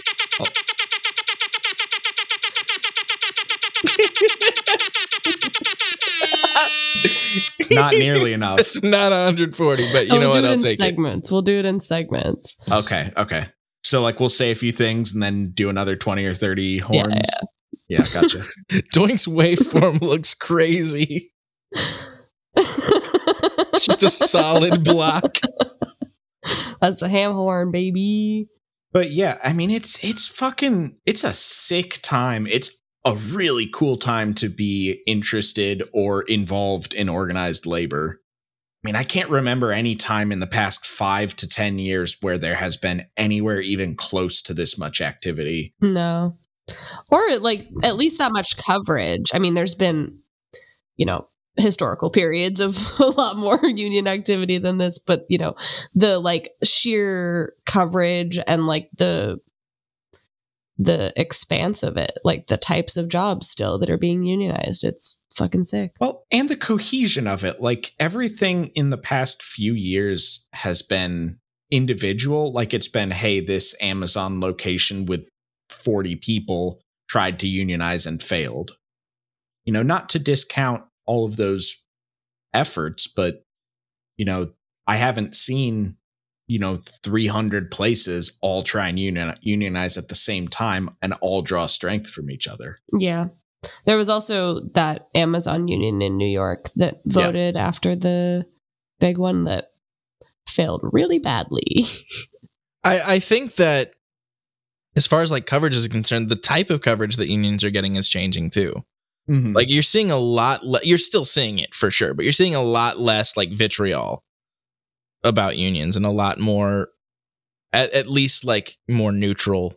Not nearly enough. It's not 140, but you Oh, know we'll what? do it I'll in take it. In segments. We'll do it in segments. Okay, okay. So, like, we'll say a few things and then do another 20 or 30 horns. Yeah, gotcha. Doink's waveform looks crazy. It's just a solid block. That's the ham horn, baby. But yeah, I mean it's it's fucking it's a sick time. It's a really cool time to be interested or involved in organized labor. I mean, I can't remember any time in the past 5 to 10 years where there has been anywhere even close to this much activity. No. Or like at least that much coverage. I mean, there's been, you know, historical periods of a lot more union activity than this, but you know, the like sheer coverage and like the the expanse of it, like the types of jobs still that are being unionized. It's fucking sick. Well, and the cohesion of it. Like everything in the past few years has been individual. Like it's been, hey, this Amazon location with 40 people tried to unionize and failed. You know, not to discount all of those efforts, but, you know, I haven't seen, you know, 300 places all try and union- unionize at the same time and all draw strength from each other. Yeah. There was also that Amazon union in New York that voted after the big one that failed really badly. I, I think that as far as like coverage is concerned, the type of coverage that unions are getting is changing too. Mhm. Like you're seeing a lot. Le- you're still seeing it for sure, but you're seeing a lot less like vitriol about unions and a lot more, at, at least like more neutral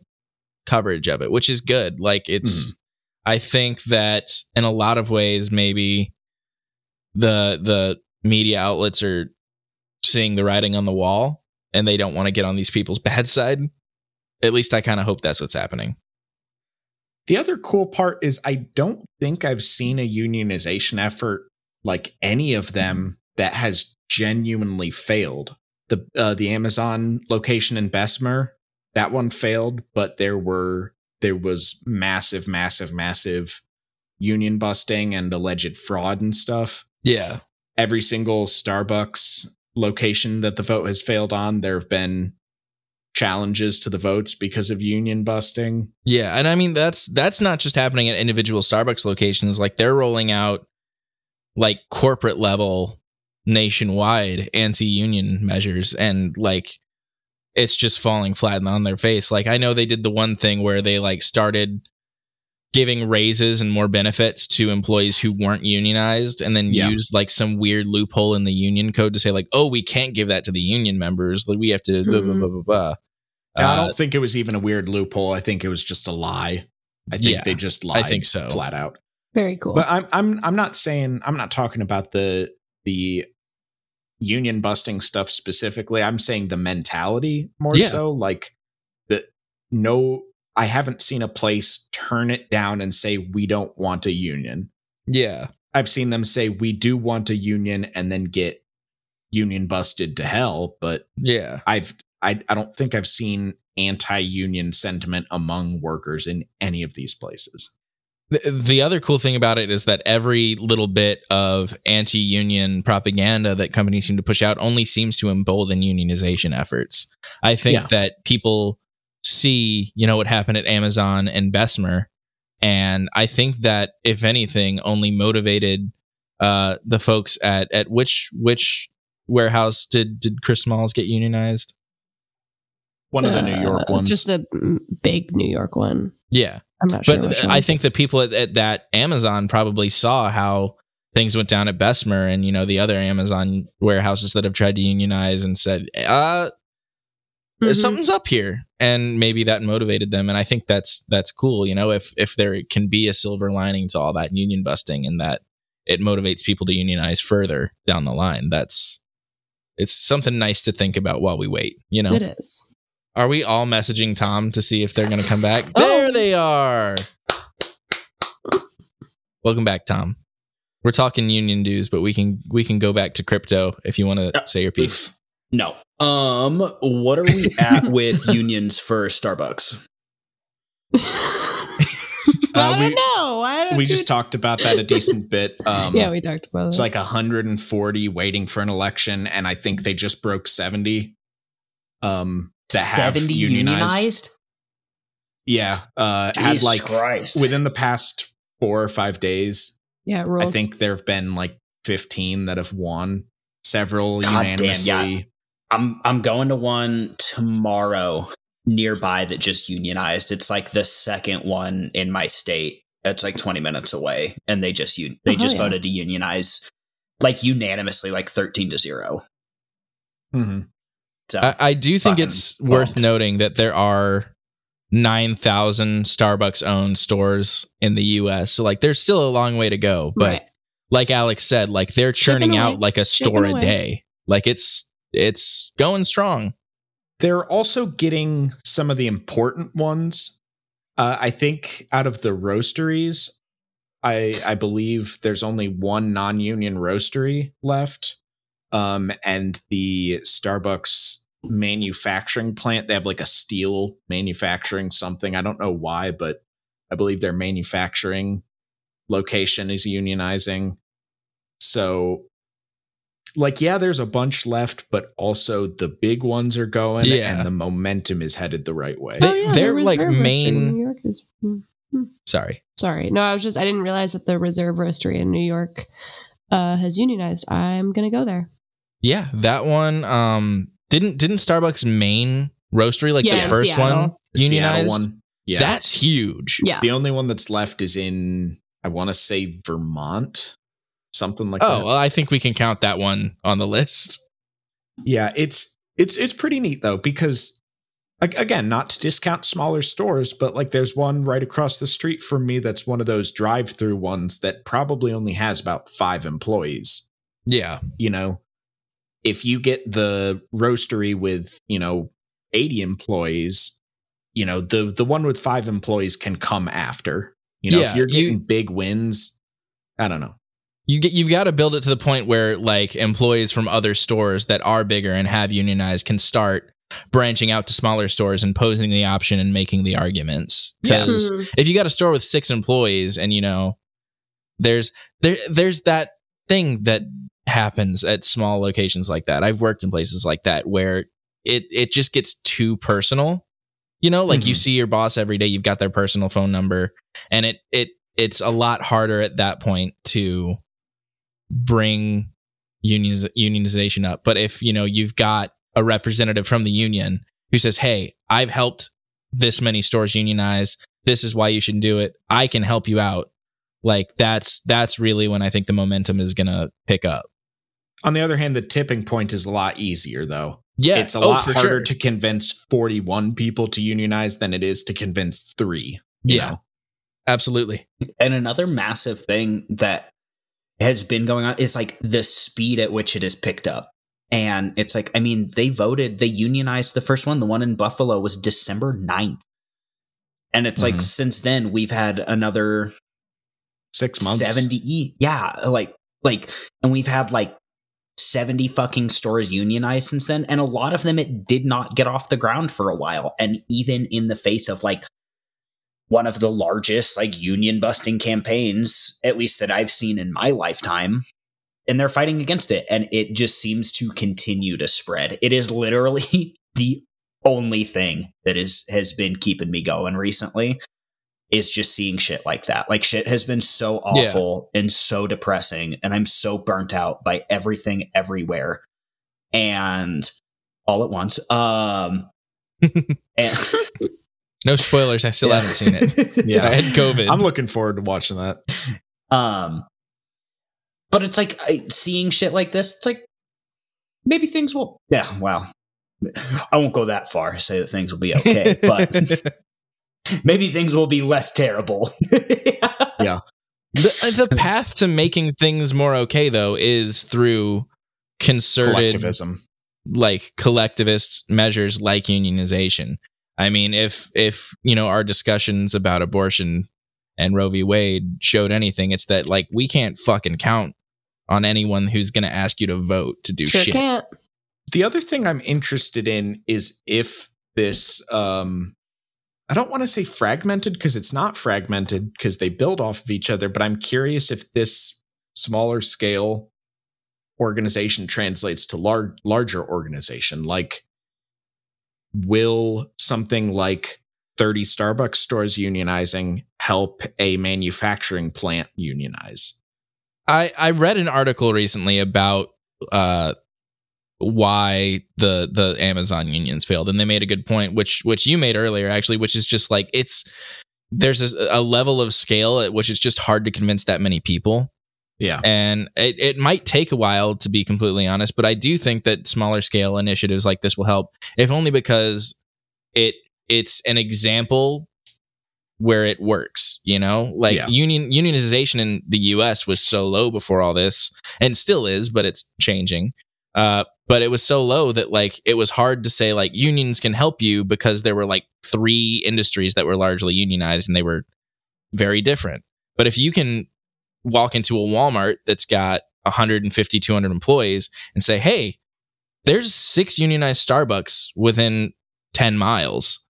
coverage of it, which is good. Like it's, hmm. I think that in a lot of ways, maybe the the media outlets are seeing the writing on the wall and they don't want to get on these people's bad side. At least I kind of hope that's what's happening. The other cool part is I don't think I've seen a unionization effort like any of them that has genuinely failed. The uh, the Amazon location in Bessemer, that one failed, but there were there was massive, massive, massive union busting and alleged fraud and stuff. Yeah. Every single Starbucks location that the vote has failed on, there have been challenges to the votes because of union busting. Yeah, and I mean that's that's not just happening at individual Starbucks locations. Like they're rolling out like corporate level nationwide anti-union measures and like it's just falling flat on their face. Like I know they did the one thing where they like started giving raises and more benefits to employees who weren't unionized and then Yeah. used like some weird loophole in the union code to say like, "Oh, we can't give that to the union members. Like we have to blah blah Mhm. blah blah." blah. And I Uh, don't think it was even a weird loophole. I think it was just a lie. I think Yeah, they just lied. I think so. flat out. Very cool. But I'm I'm I'm not saying I'm not talking about the the union busting stuff specifically. I'm saying the mentality more Yeah. so. Like the no, I haven't seen a place turn it down and say we don't want a union. yeah. I've seen them say we do want a union and then get union busted to hell. But Yeah. I've I I don't think I've seen anti-union sentiment among workers in any of these places. The, the other cool thing about it is that every little bit of anti union propaganda that companies seem to push out only seems to embolden unionization efforts. I think Yeah. that people see, you know, what happened at Amazon and Bessemer. And I think that, if anything, only motivated uh, the folks at, at which which warehouse did, did Chris Smalls get unionized? One of the New York Uh, ones. Just the big New York one. Yeah. I'm not sure. but I think the people at, at that Amazon probably saw how things went down at Bessemer and you know the other Amazon warehouses that have tried to unionize and said, "Uh, Mhm. something's up here," and maybe that motivated them. And I think that's that's cool. You know, if if there can be a silver lining to all that union busting and that it motivates people to unionize further down the line, that's it's something nice to think about while we wait. You know, it is. Are we all messaging Tom to see if they're going to come back? Oh. There they are. Welcome back, Tom. We're talking union dues, but we can we can go back to crypto if you want to Yeah. say your piece. No. Um, what are we at with unions for Starbucks? I Uh, don't know. I don't we do- just talked about that a decent bit. Um, yeah, we talked about it. it's like 140 waiting for an election, and I think they just broke 70. Um, that have 70 unionized. unionized? Yeah, uh, had like Christ. within the past four or five days. yeah, it rules. I think there have been like 15 that have won. Several God damn, unanimously. yeah. I'm I'm going to one tomorrow nearby that just unionized. It's like the second one in my state. It's like 20 minutes away, and they just un- they Oh, just yeah. voted to unionize like unanimously, like 13 to zero. Mhm. So I, I do think Fucking it's worth noting that there are nine thousand Starbucks owned stores in the U.S. So like, there's still a long way to go. But Right. like Alex said, like they're churning Chipping out away. like a store Chipping a away. day. Like it's it's going strong. They're also getting some of the important ones. Uh, I think out of the roasteries, I I believe there's only one non-union roastery left. Um, and the Starbucks manufacturing plant, they have like a steel manufacturing something. I don't know why, but I believe their manufacturing location is unionizing. So like yeah there's a bunch left but also the big ones are going Yeah. and the momentum is headed the right way They- oh, yeah, they're, the like, Reserve main- New York is. mm, Sorry. Sorry, no, I was just I didn't realize that the Reserve Roastery in New York uh, has unionized. I'm gonna go there. Yeah, that one um didn't didn't Starbucks main roastery like yeah, the first Seattle. one The Seattle one. Yeah. That's huge. Yeah. the only one that's left is in I want to say Vermont, something like Oh, that. well, I think we can count that one on the list. Yeah, it's it's it's pretty neat though because ag- again, not to discount smaller stores, but like there's one right across the street from me that's one of those drive-through ones that probably only has about 5 employees, Yeah. you know. If you get the roastery with, you know, 80 employees, you know, the the one with 5 employees can come after. You know, Yeah, if you're you- getting big wins, I don't know. You get you've got to build it to the point where like employees from other stores that are bigger and have unionized can start branching out to smaller stores and posing the option and making the arguments. Because Mhm. if you got a store with six employees and you know there's there there's that thing that happens at small locations like that. I've worked in places like that where it it just gets too personal. You know, like you Mhm. see your boss every day, you've got their personal phone number and it it it's a lot harder at that point to bring unions unionization up. But if, you know, you've got a representative from the union who says, "Hey, I've helped this many stores unionize. This is why you should do it. I can help you out." Like that's that's really when I think the momentum is going to pick up. On the other hand, the tipping point is a lot easier though. Yeah, it's a oh, lot harder sure. to convince 41 people to unionize than it is to convince three. you Yeah. know? Absolutely. And another massive thing that has been going on is like the speed at which it has picked up. And it's like, I mean, they voted, they unionized the first one. The one in Buffalo was December 9th. And it's like, Mhm. since then, we've had another Six months. 70. Yeah. Like, like, and we've had like 70 fucking stores unionized since then. And a lot of them, it did not get off the ground for a while. And even in the face of like one of the largest like union busting campaigns, at least that I've seen in my lifetime, and they're fighting against it. And it just seems to continue to spread. It is literally the only thing that is has been keeping me going recently is just seeing shit like that. Like shit has been so Yeah. awful and so depressing and I'm so burnt out by everything everywhere and all at once. Um and No spoilers. I still Yeah. haven't seen it. Yeah. I had COVID. I'm looking forward to watching that. um but it's like I, seeing shit like this, it's like maybe things will Yeah, well. I won't go that far to say that things will be okay, but maybe things will be less terrible. Yeah. The, the path to making things more okay though is through concerted Collectivism. like collectivist measures like unionization i mean if if you know our discussions about abortion and roe v wade showed anything it's that like we can't fucking count on anyone who's going to ask you to vote to do Sure shit can't. The other thing I'm interested in is if this um I don't want to say fragmented because it's not fragmented because they build off of each other, but I'm curious if this smaller scale organization translates to lar- larger organization. Like, will something like 30 Starbucks stores unionizing help a manufacturing plant unionize? I I read an article recently about uh why the the Amazon unions failed and they made a good point which which you made earlier actually which is just like it's there's a, a level of scale at which it's just hard to convince that many people Yeah. and it, it might take a while to be completely honest but i do think that smaller scale initiatives like this will help if only because it it's an example where it works you know like Yeah. union unionization in the us was so low before all this and still is but it's changing uh but it was so low that like it was hard to say like unions can help you because there were like three industries that were largely unionized and they were very different but if you can walk into a Walmart that's got 150, 200 employees and say, hey, there's six unionized Starbucks within 10 miles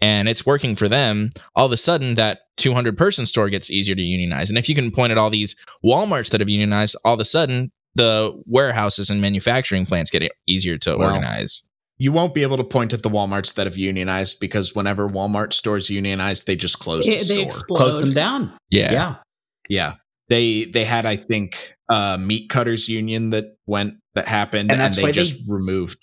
and it's working for them, all of a sudden that 200 person store gets easier to unionize. And if you can point at all these Walmarts that have unionized, all of a sudden the warehouses and manufacturing plants get easier to Well, organize. You won't be able to point at the Walmarts that have unionized because whenever Walmart stores unionize, they just close the they store. explode. Close them down. Yeah. yeah. Yeah. They they had I think uh meat cutters union that went that happened And and, they why just removed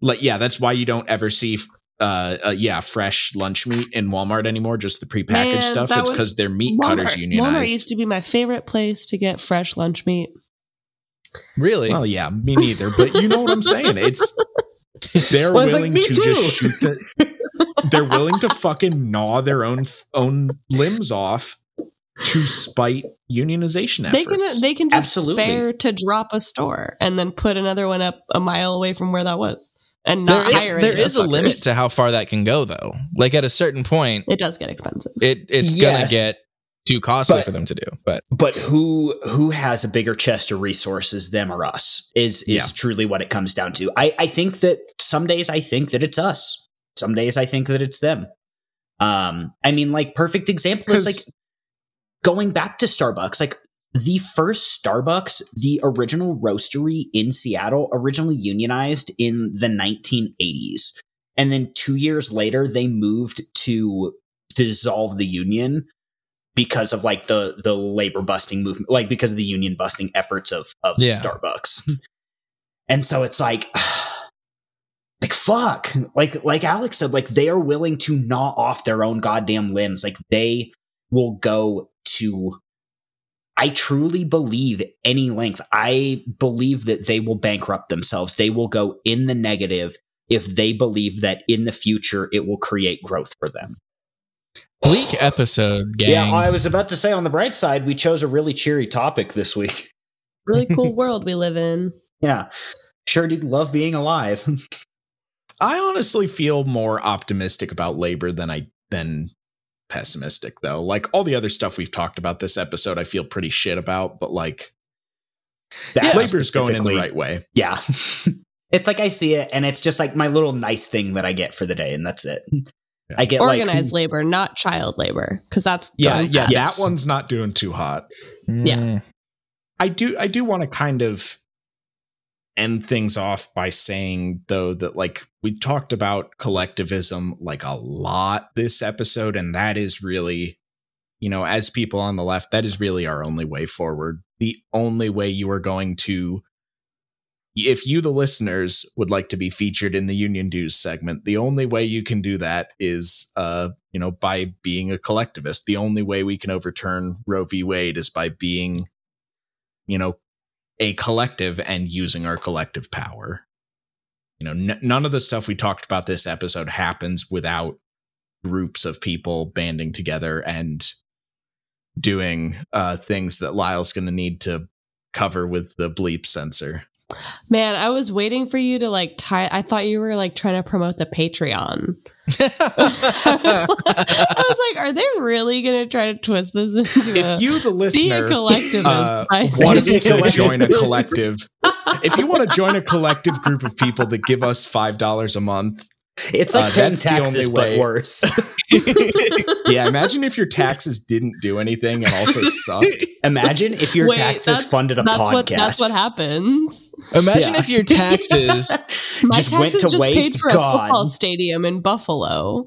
like yeah, that's why you don't ever see uh, uh yeah fresh lunch meat in Walmart anymore, just the prepackaged Man, stuff. It's was- because their meat cutters Walmart, unionized. Walmart used to be my favorite place to get fresh lunch meat. Really? Well, yeah, me neither. But you know what I'm saying? It's they're Well, it's like, willing to too. just shoot the. they're willing to fucking gnaw their own own limbs off to spite unionization They can they can just Absolutely. spare to drop a store and then put another one up a mile away from where that was and not there is, hire. there any of a limit to how far that can go, though. Like at a certain point, It does get expensive. it it's Yes. gonna get too costly But- for them to do. But but who who has a bigger chest of resources them or us is is Yeah. truly what it comes down to i i think that some days i think that it's us some days i think that it's them um i mean like perfect example is like going back to starbucks like the first starbucks the original roastery in seattle originally unionized in the 1980s and then two years later they moved to dissolve the union because of like the the labor busting movement like because of the union busting efforts of of Yeah. starbucks. And so it's like like fuck. Like like alex said like they are willing to gnaw off their own goddamn limbs. Like they will go to i truly believe any length. I believe that they will bankrupt themselves. They will go in the negative if they believe that in the future it will create growth for them bleak episode, gang. yeah, I was about to say on the bright side, we chose a really cheery topic this week. Really cool world we live in. Yeah. Sure do love being alive. I honestly feel more optimistic about labor than I than pessimistic though. Like all the other stuff we've talked about this episode, I feel pretty shit about, but like That labor's going in the right way. Yeah. it's like I see it and it's just like my little nice thing that I get for the day and that's it. Yeah. I get Organized like labor, not child labor, because that's Yeah, yeah, Yes. that one's not doing too hot. Yeah. Mm. I do I do want to kind of end things off by saying though that like we talked about collectivism like a lot this episode and that is really you know as people on the left that is really our only way forward the only way you are going to if you the listeners would like to be featured in the union dues segment the only way you can do that is uh you know by being a collectivist. The only way we can overturn roe v. Wade is by being you know a collective and using our collective power. You know n- none of the stuff we talked about this episode happens without groups of people banding together and doing uh things that lyle's going to need to cover with the bleep censor Man, I was waiting for you to like tie. I thought you were like trying to promote the Patreon. I was like, are they really going to try to twist this into a if you the be a listener collectivist uh, saying- to join a collective if you want to join a collective group of people that give us five dollars a month it's Uh, like paying taxes but way. worse. yeah imagine if your taxes didn't do anything and also sucked Imagine if your Wait, taxes that's- funded a that's podcast. What, that's what happens. Imagine Yeah. if your taxes. My Just taxes went to just waste, paid for a football stadium in Buffalo.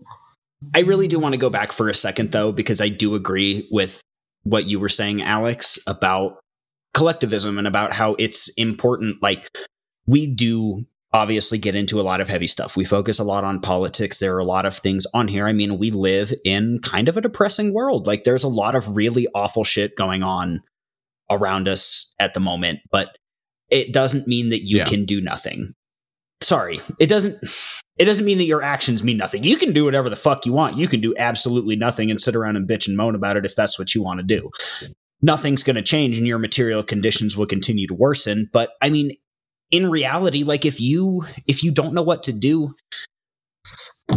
I really do want to go back for a second though, because I do agree with what you were saying, Alex, about collectivism and about how it's important. Like, we do obviously get into a lot of heavy stuff. We focus a lot on politics. There are a lot of things on here. I mean, we live in kind of a depressing world. Like, there's a lot of really awful shit going on around us at the moment, but it doesn't mean that you Yeah. can do nothing. Sorry, it doesn't. It doesn't mean that your actions mean nothing. You can do whatever the fuck you want. You can do absolutely nothing and sit around and bitch and moan about it if that's what you want to do. Nothing's going to change and your material conditions will continue to worsen. But I mean, in reality, like if you if you don't know what to do,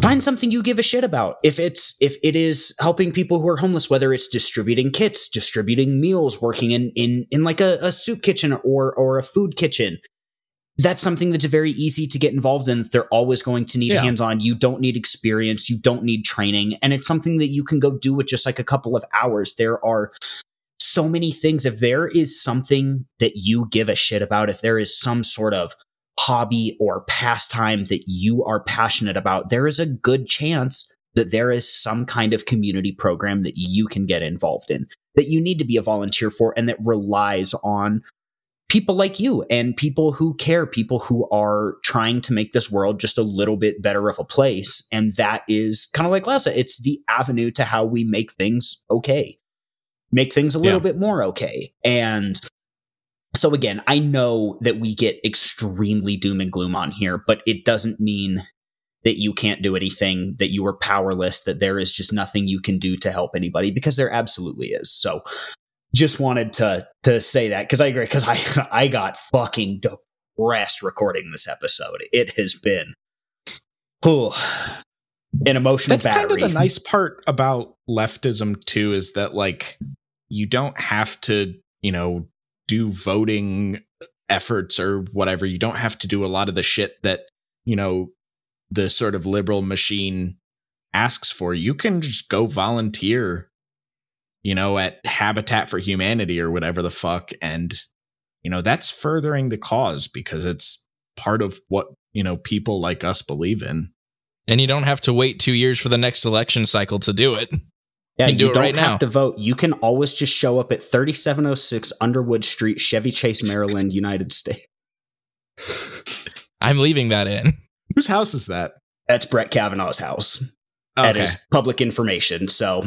find something you give a shit about. If it's if it is helping people who are homeless, whether it's distributing kits, distributing meals, working in in in like a, a soup kitchen or or a food kitchen, that's something that's very easy to get involved in. They're always going to need Yeah. hands on. You don't need experience. You don't need training. And it's something that you can go do with just like a couple of hours. There are so many things. If there is something that you give a shit about, if there is some sort of hobby or pastime that you are passionate about, there is a good chance that there is some kind of community program that you can get involved in that you need to be a volunteer for and that relies on people like you and people who care, people who are trying to make this world just a little bit better of a place. And that is kind of like Lassa. It's the avenue to how we make things okay, make things a little Yeah. bit more okay. And so again, I know that we get extremely doom and gloom on here, but it doesn't mean that you can't do anything, that you are powerless, that there is just nothing you can do to help anybody because there absolutely is. So just wanted to to say that because I agree because I I got fucking depressed recording this episode. It has been whew, an emotional That's battery. kind of the nice part about leftism too is that like you don't have to, you know, do voting efforts or whatever. You don't have to do a lot of the shit that, you know, the sort of liberal machine asks for. You can just go volunteer, you know, at Habitat for Humanity or whatever the fuck and you know, that's furthering the cause because it's part of what, you know, people like us believe in. And you don't have to wait two years for the next election cycle to do it. Yeah, you can do you it don't right have now. to vote. You can always just show up at 3706 Underwood Street, Chevy Chase, Maryland, United States. I'm leaving that in. Whose house is that? That's Brett Kavanaugh's house. That Okay. is public information. So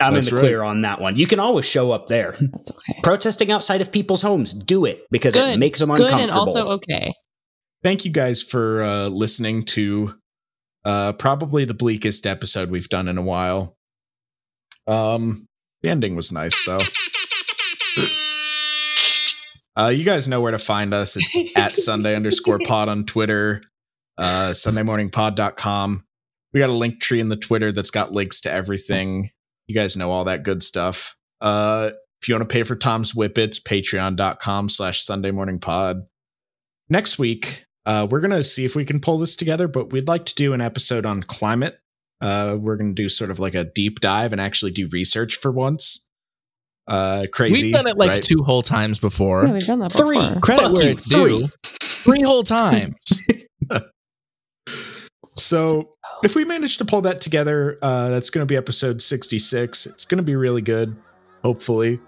I'm That's in the right. clear on that one. You can always show up there. That's okay. Protesting outside of people's homes, do it because Good. it makes them Good uncomfortable. and also okay. Thank you guys for uh, listening to uh, probably the bleakest episode we've done in a while. Um, the ending was nice though. Uh, you guys know where to find us. It's at Sunday underscore pod on Twitter, uh, SundayMorningPod.com. We got a link tree in the Twitter that's got links to everything. You guys know all that good stuff. Uh, if you want to pay for Tom's Whippets, patreon.com slash Sunday Morning Pod. Next week, uh, we're going to see if we can pull this together, but we'd like to do an episode on climate. Uh, we're going to do sort of like a deep dive and actually do research for once. Uh, crazy. We've done it like right? two whole times before. Yeah, we've done that Three. before. Credit Fuck where you, it's due. Three whole times. So if we manage to pull that together, uh, that's going to be episode 66. It's going to be really good, hopefully.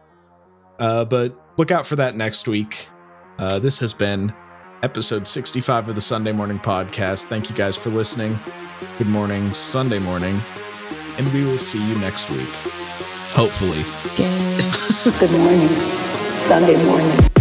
Uh, but look out for that next week. Uh, this has been episode 65 of the Sunday Morning Podcast. Thank you guys for listening. Good morning, Sunday morning, and we will see you next week. Hopefully. Good morning, Sunday morning.